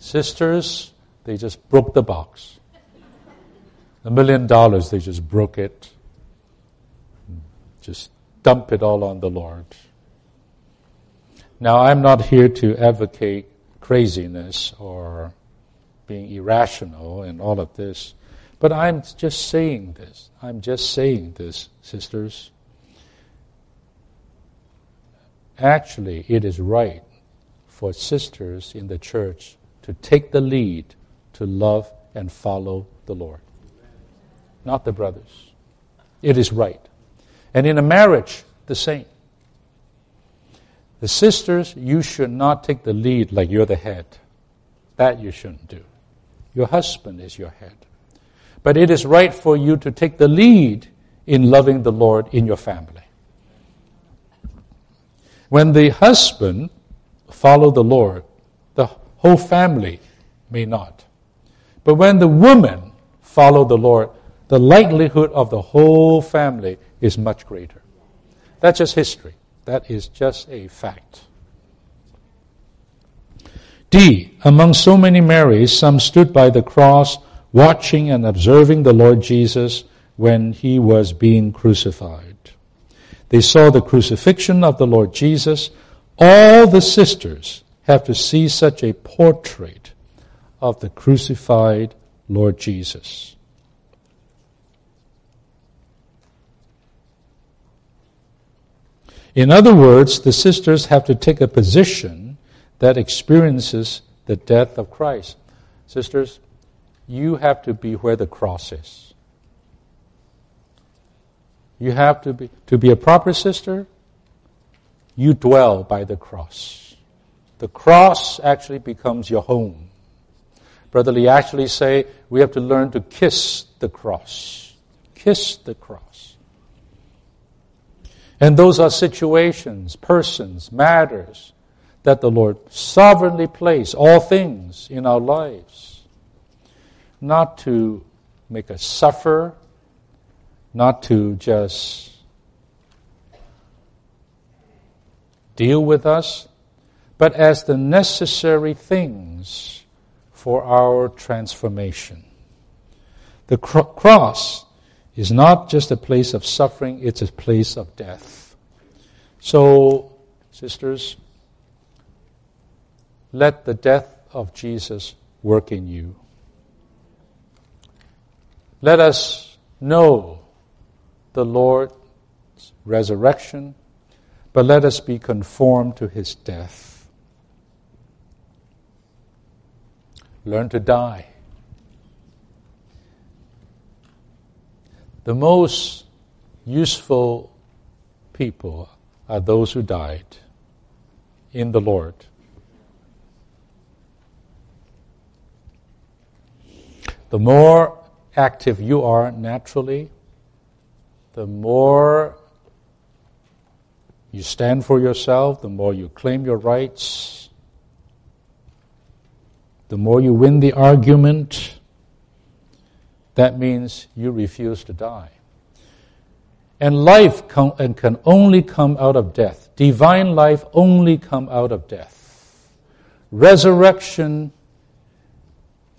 Sisters, they just broke the box. A million dollars, they just broke it. Just dump it all on the Lord. Now, I'm not here to advocate craziness or being irrational and all of this, but I'm just saying this. I'm just saying this, sisters. Actually, it is right for sisters in the church to take the lead to love and follow the Lord, not the brothers. It is right. And in a marriage, the same. The sisters, you should not take the lead like you're the head. That you shouldn't do. Your husband is your head. But it is right for you to take the lead in loving the Lord in your family. When the husband follow the Lord, the whole family may not. But when the woman follow the Lord, the likelihood of the whole family is much greater. That's just history. That is just a fact. D. Among so many Marys, some stood by the cross, watching and observing the Lord Jesus when he was being crucified. They saw the crucifixion of the Lord Jesus. All the sisters have to see such a portrait of the crucified Lord Jesus. In other words, the sisters have to take a position that experiences the death of Christ. Sisters, you have to be where the cross is. You have to be, to be a proper sister, you dwell by the cross. The cross actually becomes your home. Brother Lee actually say we have to learn to kiss the cross. Kiss the cross. And those are situations, persons, matters that the Lord sovereignly placed all things in our lives. Not to make us suffer, not to just deal with us, but as the necessary things for our transformation. The cross is not just a place of suffering, it's a place of death. So, sisters, let the death of Jesus work in you. Let us know the Lord's resurrection, but let us be conformed to his death. Learn to die. The most useful people are those who died in the Lord. The more active you are naturally, the more you stand for yourself, the more you claim your rights, the more you win the argument, that means you refuse to die. And life com- and can only come out of death. Divine life only come out of death. Resurrection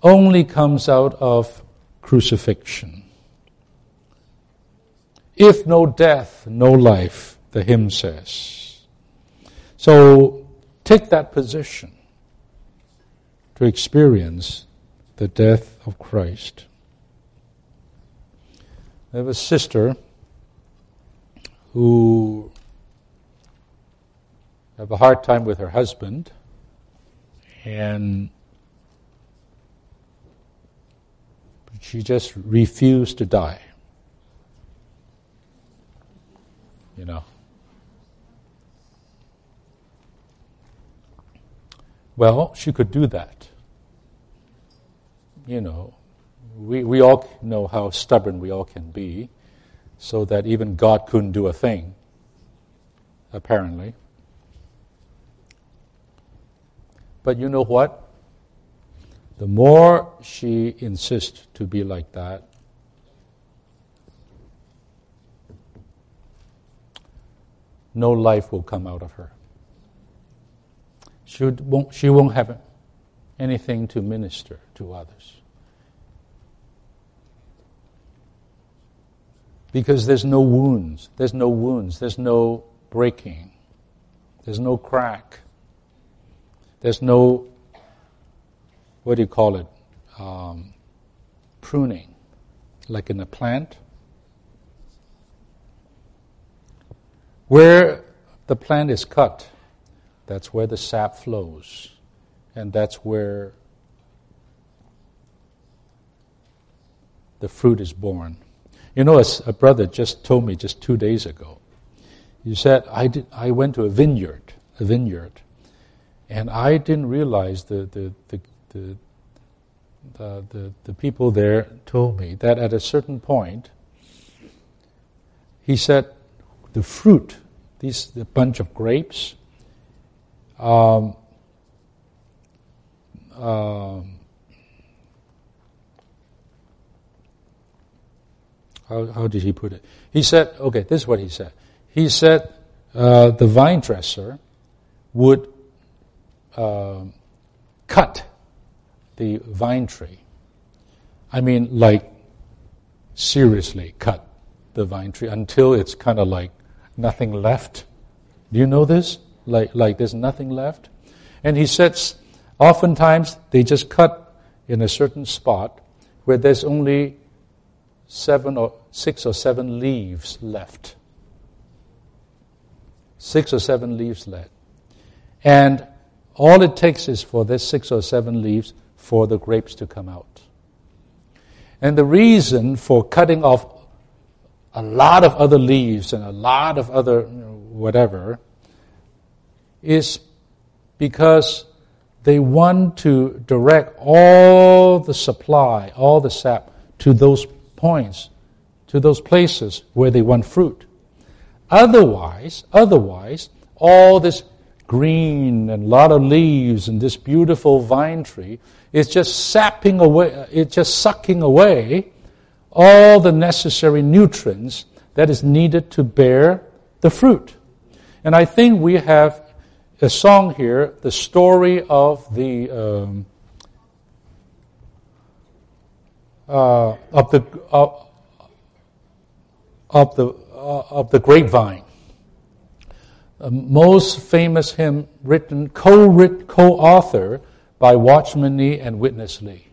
only comes out of crucifixion. If no death, no life, the hymn says. So take that position to experience the death of Christ. I have a sister who have a hard time with her husband and she just refused to die. You know. Well, she could do that. You know, we, we all know how stubborn we all can be, so that even God couldn't do a thing. apparently. But you know what? The more she insists to be like that, no life will come out of her. She won't, she won't have anything to minister to others. Because there's no wounds, there's no wounds, there's no breaking, there's no crack, there's no, what do you call it, um, pruning, like in a plant. Where the plant is cut, that's where the sap flows, and that's where the fruit is born. You know, a, brother just told me just two days ago. He said, I, did, I went to a vineyard, a vineyard, and I didn't realize the, the, the, the, the, the, the people there told me that at a certain point, he said, the fruit, these the bunch of grapes, um, um, how, how did he put it? He said, okay, this is what he said. He said uh, the vine dresser would uh, cut the vine tree. I mean, like, seriously cut the vine tree until it's kind of like nothing left. Do you know this? Like, like there's nothing left? And he says, oftentimes they just cut in a certain spot where there's only seven or six or seven leaves left. Six or seven leaves left. And all it takes is for this six or seven leaves for the grapes to come out. And the reason for cutting off a lot of other leaves and a lot of other whatever is because they want to direct all the supply, all the sap to those points, to those places where they want fruit. Otherwise, otherwise, all this green and lot of leaves and this beautiful vine tree is just sapping away, it's just sucking away all the necessary nutrients that is needed to bear the fruit. And I think we have a song here, the story of the um, of the uh, of the uh, of the grapevine. The most famous hymn written co-written co-author by Watchman Nee and Witness Lee,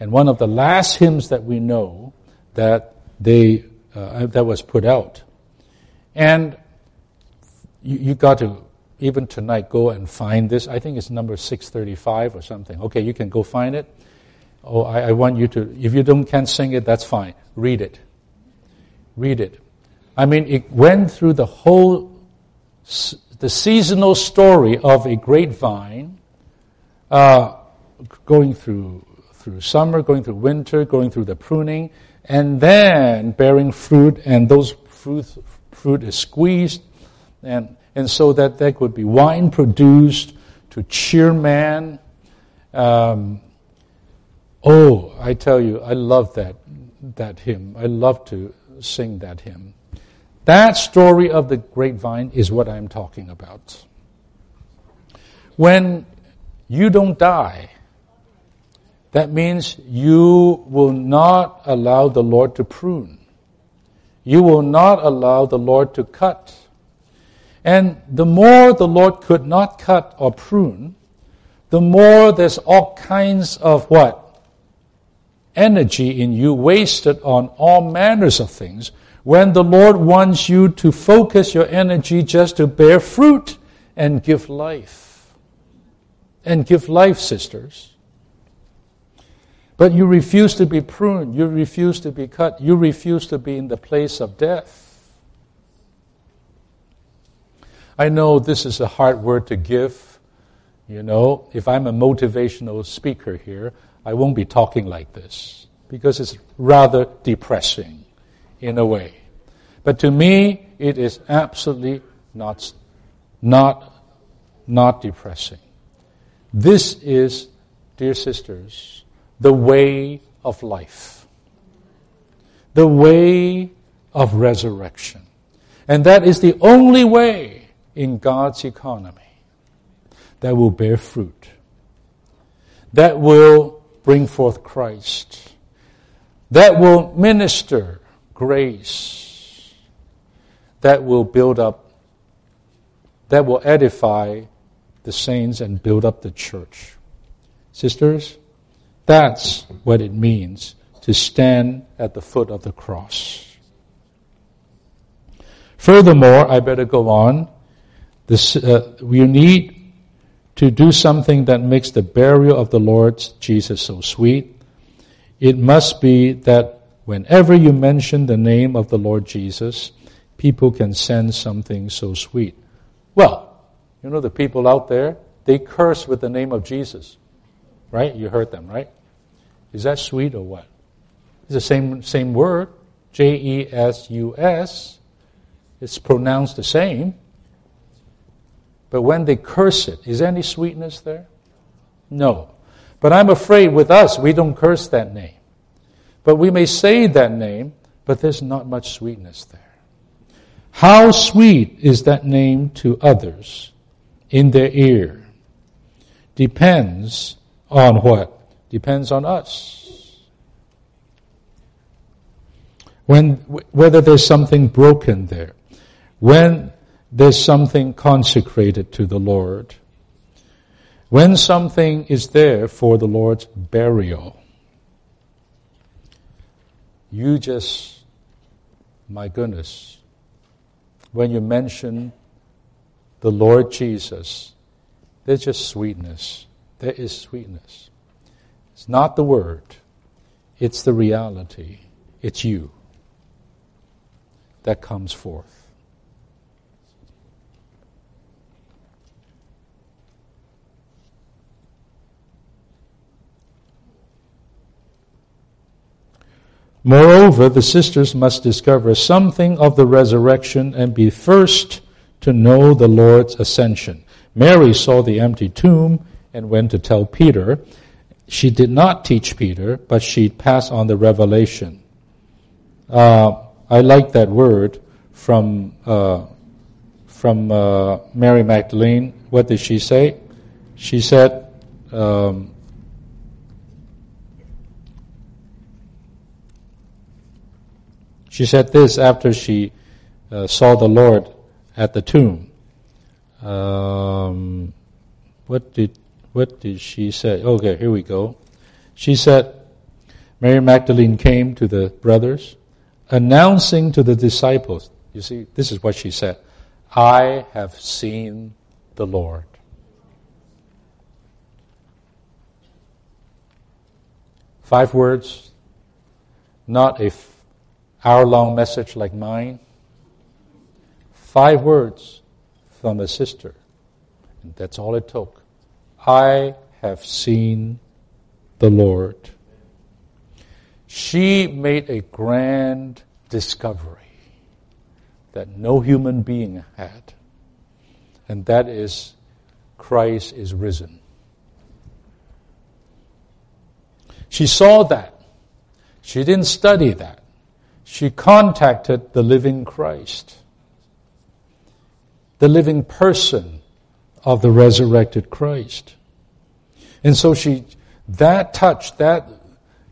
and one of the last hymns that we know that they uh, that was put out, and you, you got to even tonight go and find this. I think it's number 635 or something. Okay, you can go find it. Oh, I, I want you to, if you don't can't sing it, that's fine. Read it. Read it. I mean, it went through the whole, the seasonal story of a grapevine, uh, going through, through summer, going through winter, going through the pruning, and then bearing fruit, and those fruit, fruit is squeezed, and and so that there could be wine produced to cheer man. Um, oh, I tell you, I love that that hymn. I love to sing that hymn. That story of the grapevine is what I'm talking about. When you don't die, that means you will not allow the Lord to prune. You will not allow the Lord to cut. And the more the Lord could not cut or prune, the more there's all kinds of what? Energy in you wasted on all manners of things when the Lord wants you to focus your energy just to bear fruit and give life. And give life, sisters. But you refuse to be pruned. You refuse to be cut. You refuse to be in the place of death. I know this is a hard word to give. You know, if I'm a motivational speaker here, I won't be talking like this because it's rather depressing in a way. But to me, it is absolutely not, not, not depressing. This is, dear sisters, the way of life, the way of resurrection. And that is the only way in God's economy that will bear fruit, that will bring forth Christ, that will minister grace, that will build up, that will edify the saints and build up the church. Sisters, that's what it means to stand at the foot of the cross. Furthermore, I better go on. This, uh, we need to do something that makes the burial of the Lord Jesus so sweet. It must be that whenever you mention the name of the Lord Jesus, people can sense something so sweet. Well, you know the people out there, they curse with the name of Jesus. Right? You heard them, right? Is that sweet or what? It's the same, same word, J E S U S. It's pronounced the same. But when they curse it, is any sweetness there? No. But I'm afraid with us, we don't curse that name. But we may say that name, but there's not much sweetness there. How sweet is that name to others in their ear? Depends on what? Depends on us. When, whether there's something broken there, when there's something consecrated to the Lord, when something is there for the Lord's burial, you just, my goodness, when you mention the Lord Jesus, there's just sweetness. There is sweetness. It's not the word, it's the reality. It's you that comes forth. Moreover, the sisters must discover something of the resurrection and be first to know the Lord's ascension. Mary saw the empty tomb and went to tell Peter. She did not teach Peter, but she passed on the revelation. Uh, I like that word from uh, from uh, Mary Magdalene. What did she say? She said, um, She said this after she uh, saw the Lord at the tomb. Um, what did what did she say? Okay, here we go. She said, Mary Magdalene came to the brothers, announcing to the disciples. You see, this is what she said: "I have seen the Lord." Five words, not a hour long message like mine, five words from a sister. And that's all it took. I have seen the Lord. She made a grand discovery that no human being had, and that is Christ is risen. She saw that. She didn't study that she contacted the living Christ, the living person of the resurrected Christ. And so she, that touch, that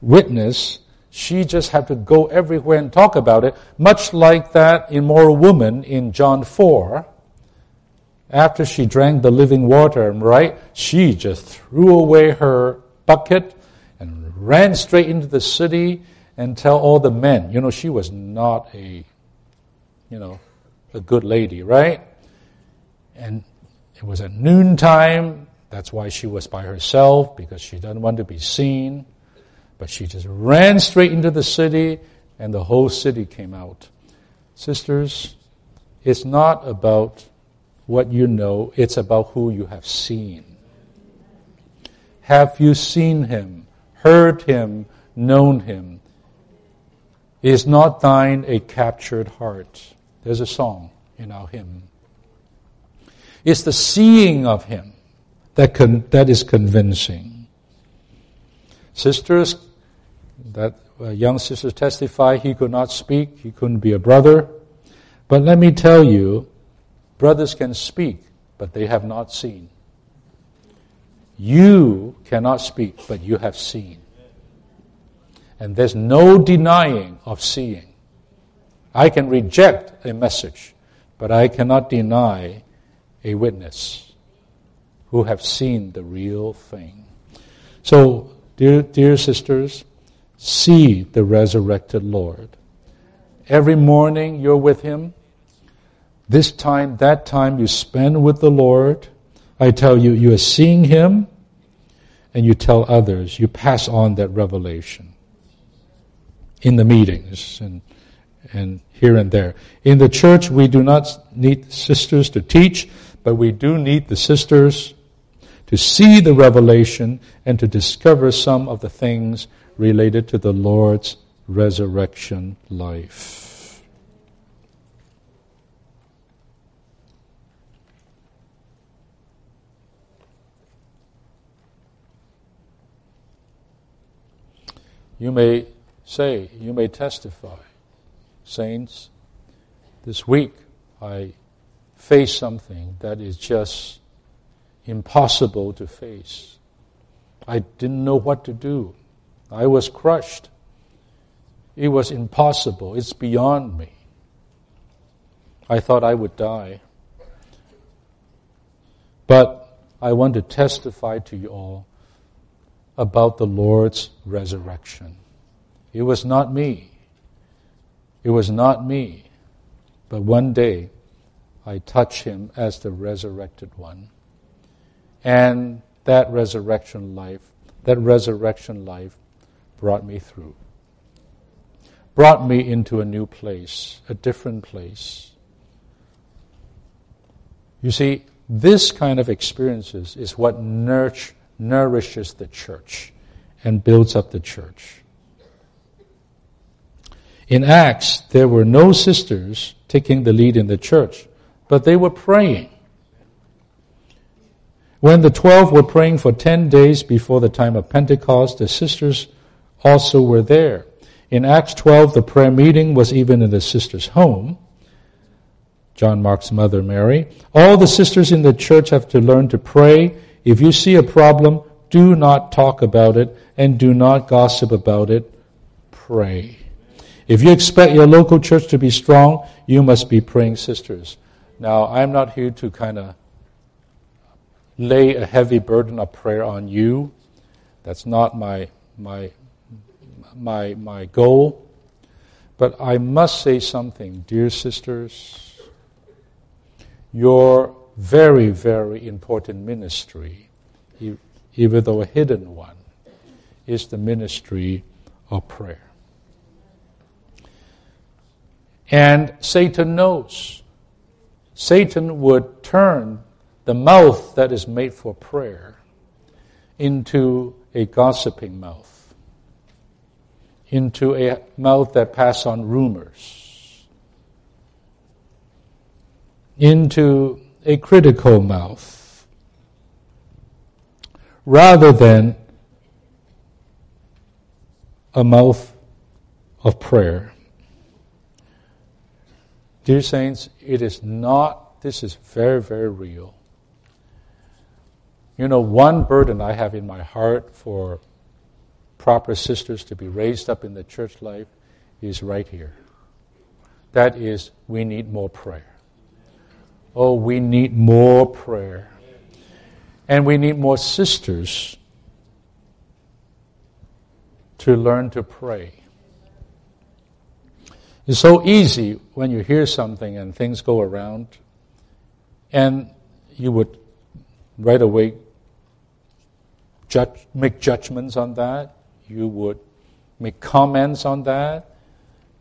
witness, she just had to go everywhere and talk about it, much like that immoral woman in John 4. After she drank the living water, right? She just threw away her bucket and ran straight into the city and tell all the men, you know, she was not a, you know, a good lady, right? And it was at noontime. That's why she was by herself, because she didn't want to be seen. But she just ran straight into the city, and the whole city came out. Sisters, it's not about what you know, it's about who you have seen. Have you seen him, heard him, known him? Is not thine a captured heart? There's a song in our hymn. It's the seeing of Him that, con- that is convincing. Sisters, that uh, young sister testified he could not speak, he couldn't be a brother. But let me tell you, brothers can speak, but they have not seen. You cannot speak, but you have seen. And there's no denying of seeing. I can reject a message, but I cannot deny a witness who have seen the real thing. So, dear, dear sisters, see the resurrected Lord. Every morning you're with Him. This time, that time you spend with the Lord. I tell you, you are seeing Him and you tell others. You pass on that revelation in the meetings and, and here and there. In the church, we do not need sisters to teach, but we do need the sisters to see the revelation and to discover some of the things related to the Lord's resurrection life. You may say, you may testify, saints, this week I faced something that is just impossible to face. I didn't know what to do. I was crushed. It was impossible. It's beyond me. I thought I would die. But I want to testify to you all about the Lord's resurrection. It was not me. It was not me. But one day I touched him as the resurrected one. And that resurrection life, that resurrection life brought me through. Brought me into a new place, a different place. You see, this kind of experiences is what nourish, nourishes the church and builds up the church. In Acts, there were no sisters taking the lead in the church, but they were praying. When the twelve were praying for ten days before the time of Pentecost, the sisters also were there. In Acts 12, the prayer meeting was even in the sister's home. John Mark's mother, Mary. All the sisters in the church have to learn to pray. If you see a problem, do not talk about it and do not gossip about it. Pray. If you expect your local church to be strong, you must be praying sisters. Now, I'm not here to kind of lay a heavy burden of prayer on you. That's not my, my my, my goal. But I must say something, dear sisters. Your very, very important ministry, even though a hidden one, is the ministry of prayer. And Satan knows. Satan would turn the mouth that is made for prayer into a gossiping mouth into a mouth that pass on rumors, into a critical mouth, rather than a mouth of prayer. Dear Saints, it is not, this is very, very real. You know, one burden I have in my heart for proper sisters to be raised up in the church life is right here. That is, we need more prayer. Oh, we need more prayer. And we need more sisters to learn to pray. It's so easy when you hear something and things go around, and you would right away judge, make judgments on that you would make comments on that,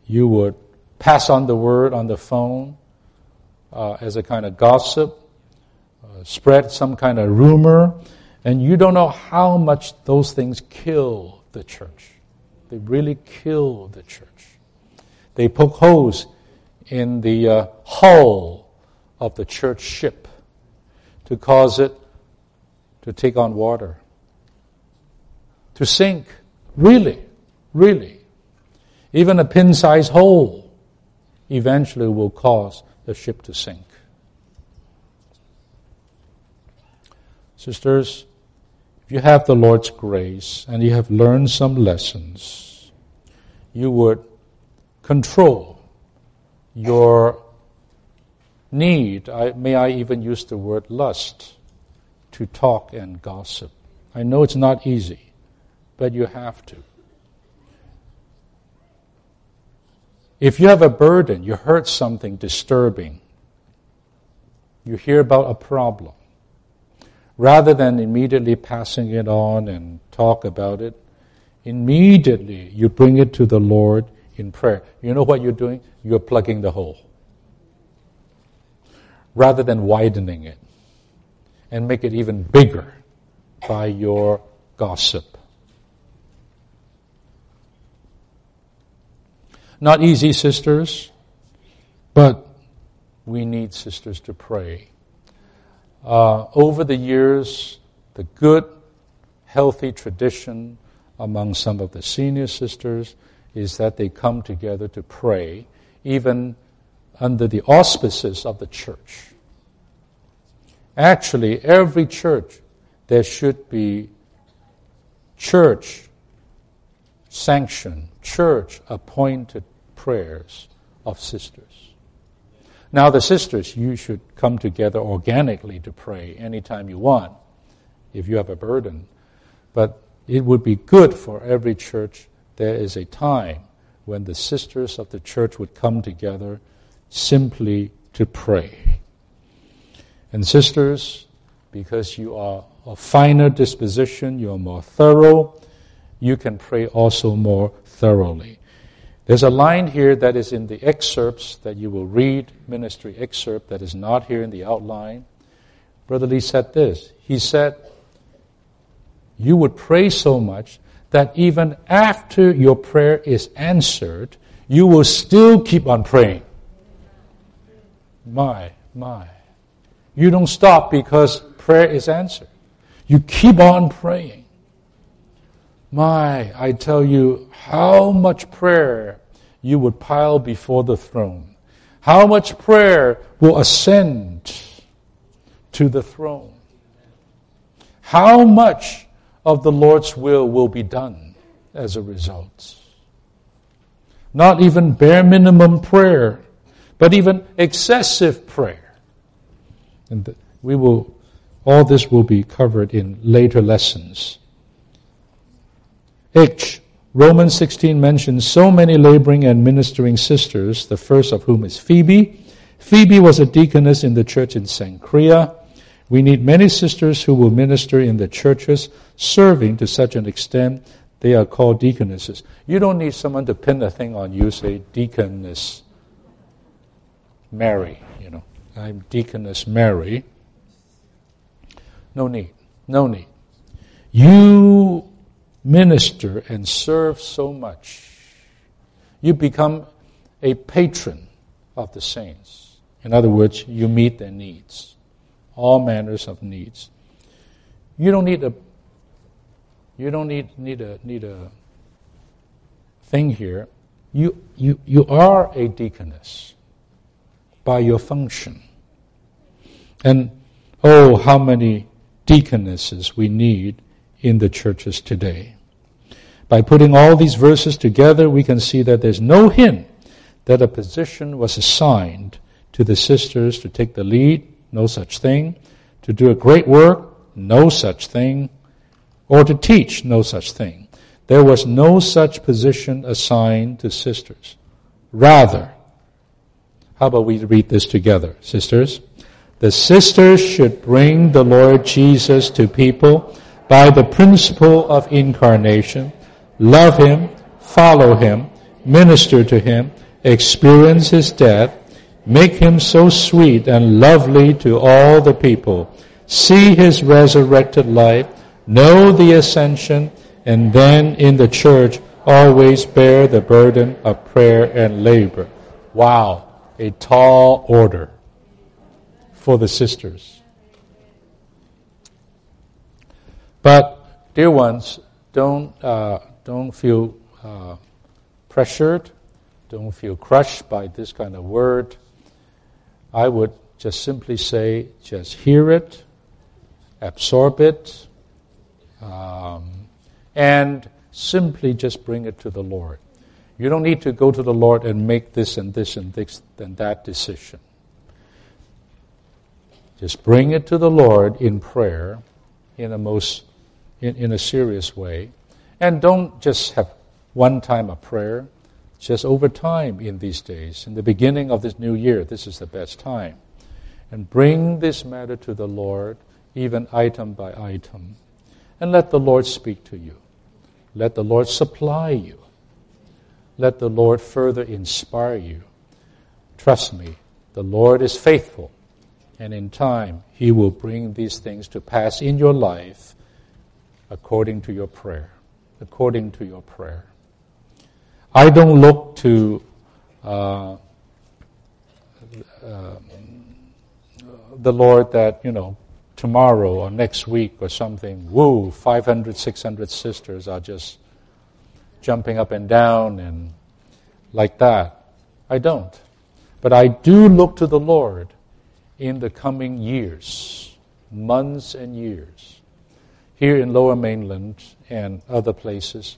you would pass on the word on the phone uh, as a kind of gossip, uh, spread some kind of rumor, and you don't know how much those things kill the church. They really kill the church. They poke holes in the uh, hull of the church ship. to cause it to take on water, to sink. Really, really. Even a pin sized hole eventually will cause the ship to sink. Sisters, if you have the Lord's grace and you have learned some lessons, you would control your need, I, may I even use the word lust, to talk and gossip. I know it's not easy, but you have to. If you have a burden, you heard something disturbing, you hear about a problem, rather than immediately passing it on and talk about it, immediately you bring it to the Lord in prayer. You know what you're doing? You're plugging the hole rather than widening it and make it even bigger by your gossip. Not easy, sisters, but we need sisters to pray. Uh, over the years, the good, healthy tradition among some of the senior sisters is that they come together to pray, even under the auspices of the church. Actually, every church, there should be church sanctioned, church appointed prayers of sisters. Now, the sisters, you should come together organically to pray anytime you want if you have a burden. But it would be good for every church there is a time when the sisters of the church would come together simply to pray. And sisters, because you are of finer disposition, you are more thorough, you can pray also more thoroughly. There's a line here that is in the excerpts that you will read, ministry excerpt, that is not here in the outline. Brother Lee said this. He said, You would pray so much that even after your prayer is answered, you will still keep on praying. My, my. You don't stop because prayer is answered. You keep on praying. My, I tell you, how much prayer you would pile before the throne. How much prayer will ascend to the throne. How much of the Lord's will will be done as a result. Not even bare minimum prayer, but even excessive prayer. And we will, all this will be covered in later lessons. H. Romans 16 mentions so many laboring and ministering sisters, the first of whom is Phoebe. Phoebe was a deaconess in the church in Cenchrea. We need many sisters who will minister in the churches, serving to such an extent they are called deaconesses. You don't need someone to pin a thing on you, say, deaconess Mary, you know. I'm deaconess Mary. No need. No need. You minister and serve so much. You become a patron of the saints. In other words, you meet their needs all manners of needs. You don't need a you don't need need a need a thing here. You you you are a deaconess by your function. And oh how many deaconesses we need in the churches today. By putting all these verses together, we can see that there's no hint that a position was assigned to the sisters to take the lead no such thing. To do a great work, no such thing. Or to teach, no such thing. There was no such position assigned to sisters. Rather, how about we read this together, sisters? The sisters should bring the Lord Jesus to people by the principle of incarnation, love Him, follow Him, minister to Him, experience His death, Make him so sweet and lovely to all the people. See his resurrected life, know the ascension, and then in the church always bear the burden of prayer and labor. Wow, a tall order for the sisters. But, dear ones, don't, uh, don't feel uh, pressured, don't feel crushed by this kind of word. I would just simply say, just hear it, absorb it, um, and simply just bring it to the Lord. You don't need to go to the Lord and make this and this and this and that decision. Just bring it to the Lord in prayer in a most in, in a serious way. And don't just have one time of prayer, just over time in these days. In the beginning of this new year, this is the best time. And bring this matter to the Lord, even item by item. And let the Lord speak to you. Let the Lord supply you. Let the Lord further inspire you. Trust me, the Lord is faithful, and in time, He will bring these things to pass in your life according to your prayer. According to your prayer. I don't look to uh, uh, the Lord that, you know, tomorrow or next week or something, woo, 500, 600 sisters are just jumping up and down and like that. I don't. But I do look to the Lord in the coming years, months and years. Here in Lower Mainland and other places,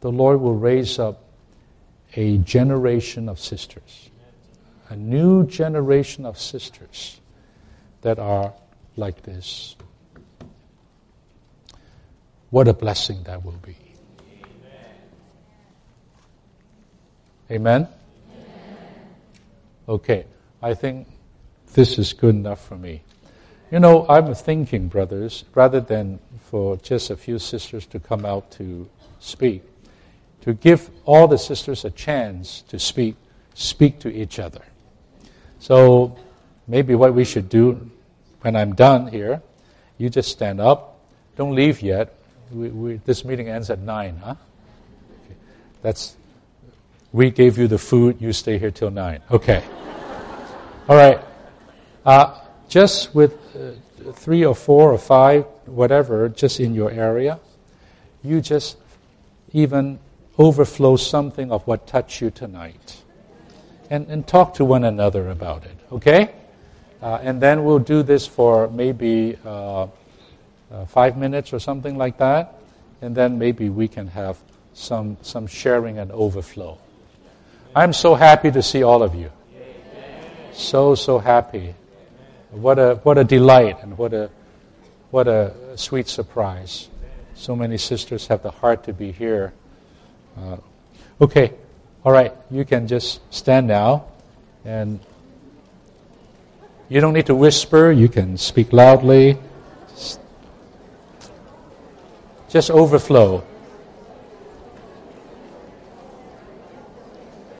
the Lord will raise up a generation of sisters, a new generation of sisters that are like this. What a blessing that will be. Amen? Okay, I think this is good enough for me. You know, I'm thinking, brothers, rather than for just a few sisters to come out to speak, to give all the sisters a chance to speak, speak to each other. So maybe what we should do when I'm done here, you just stand up. Don't leave yet. We, we, this meeting ends at 9, huh? Okay. That's we gave you the food, you stay here till 9. Okay. All right. Uh, just with uh, three or four or five, whatever, just in your area, you just even overflow something of what touched you tonight. And, and talk to one another about it, okay? Uh, and then we'll do this for maybe uh, uh, five minutes or something like that. And then maybe we can have some, some sharing and overflow. I'm so happy to see all of you. So, so happy. What a, what a delight and what a, what a sweet surprise. So many sisters have the heart to be here. Uh, okay, all right, you can just stand now and you don't need to whisper, you can speak loudly. Just overflow.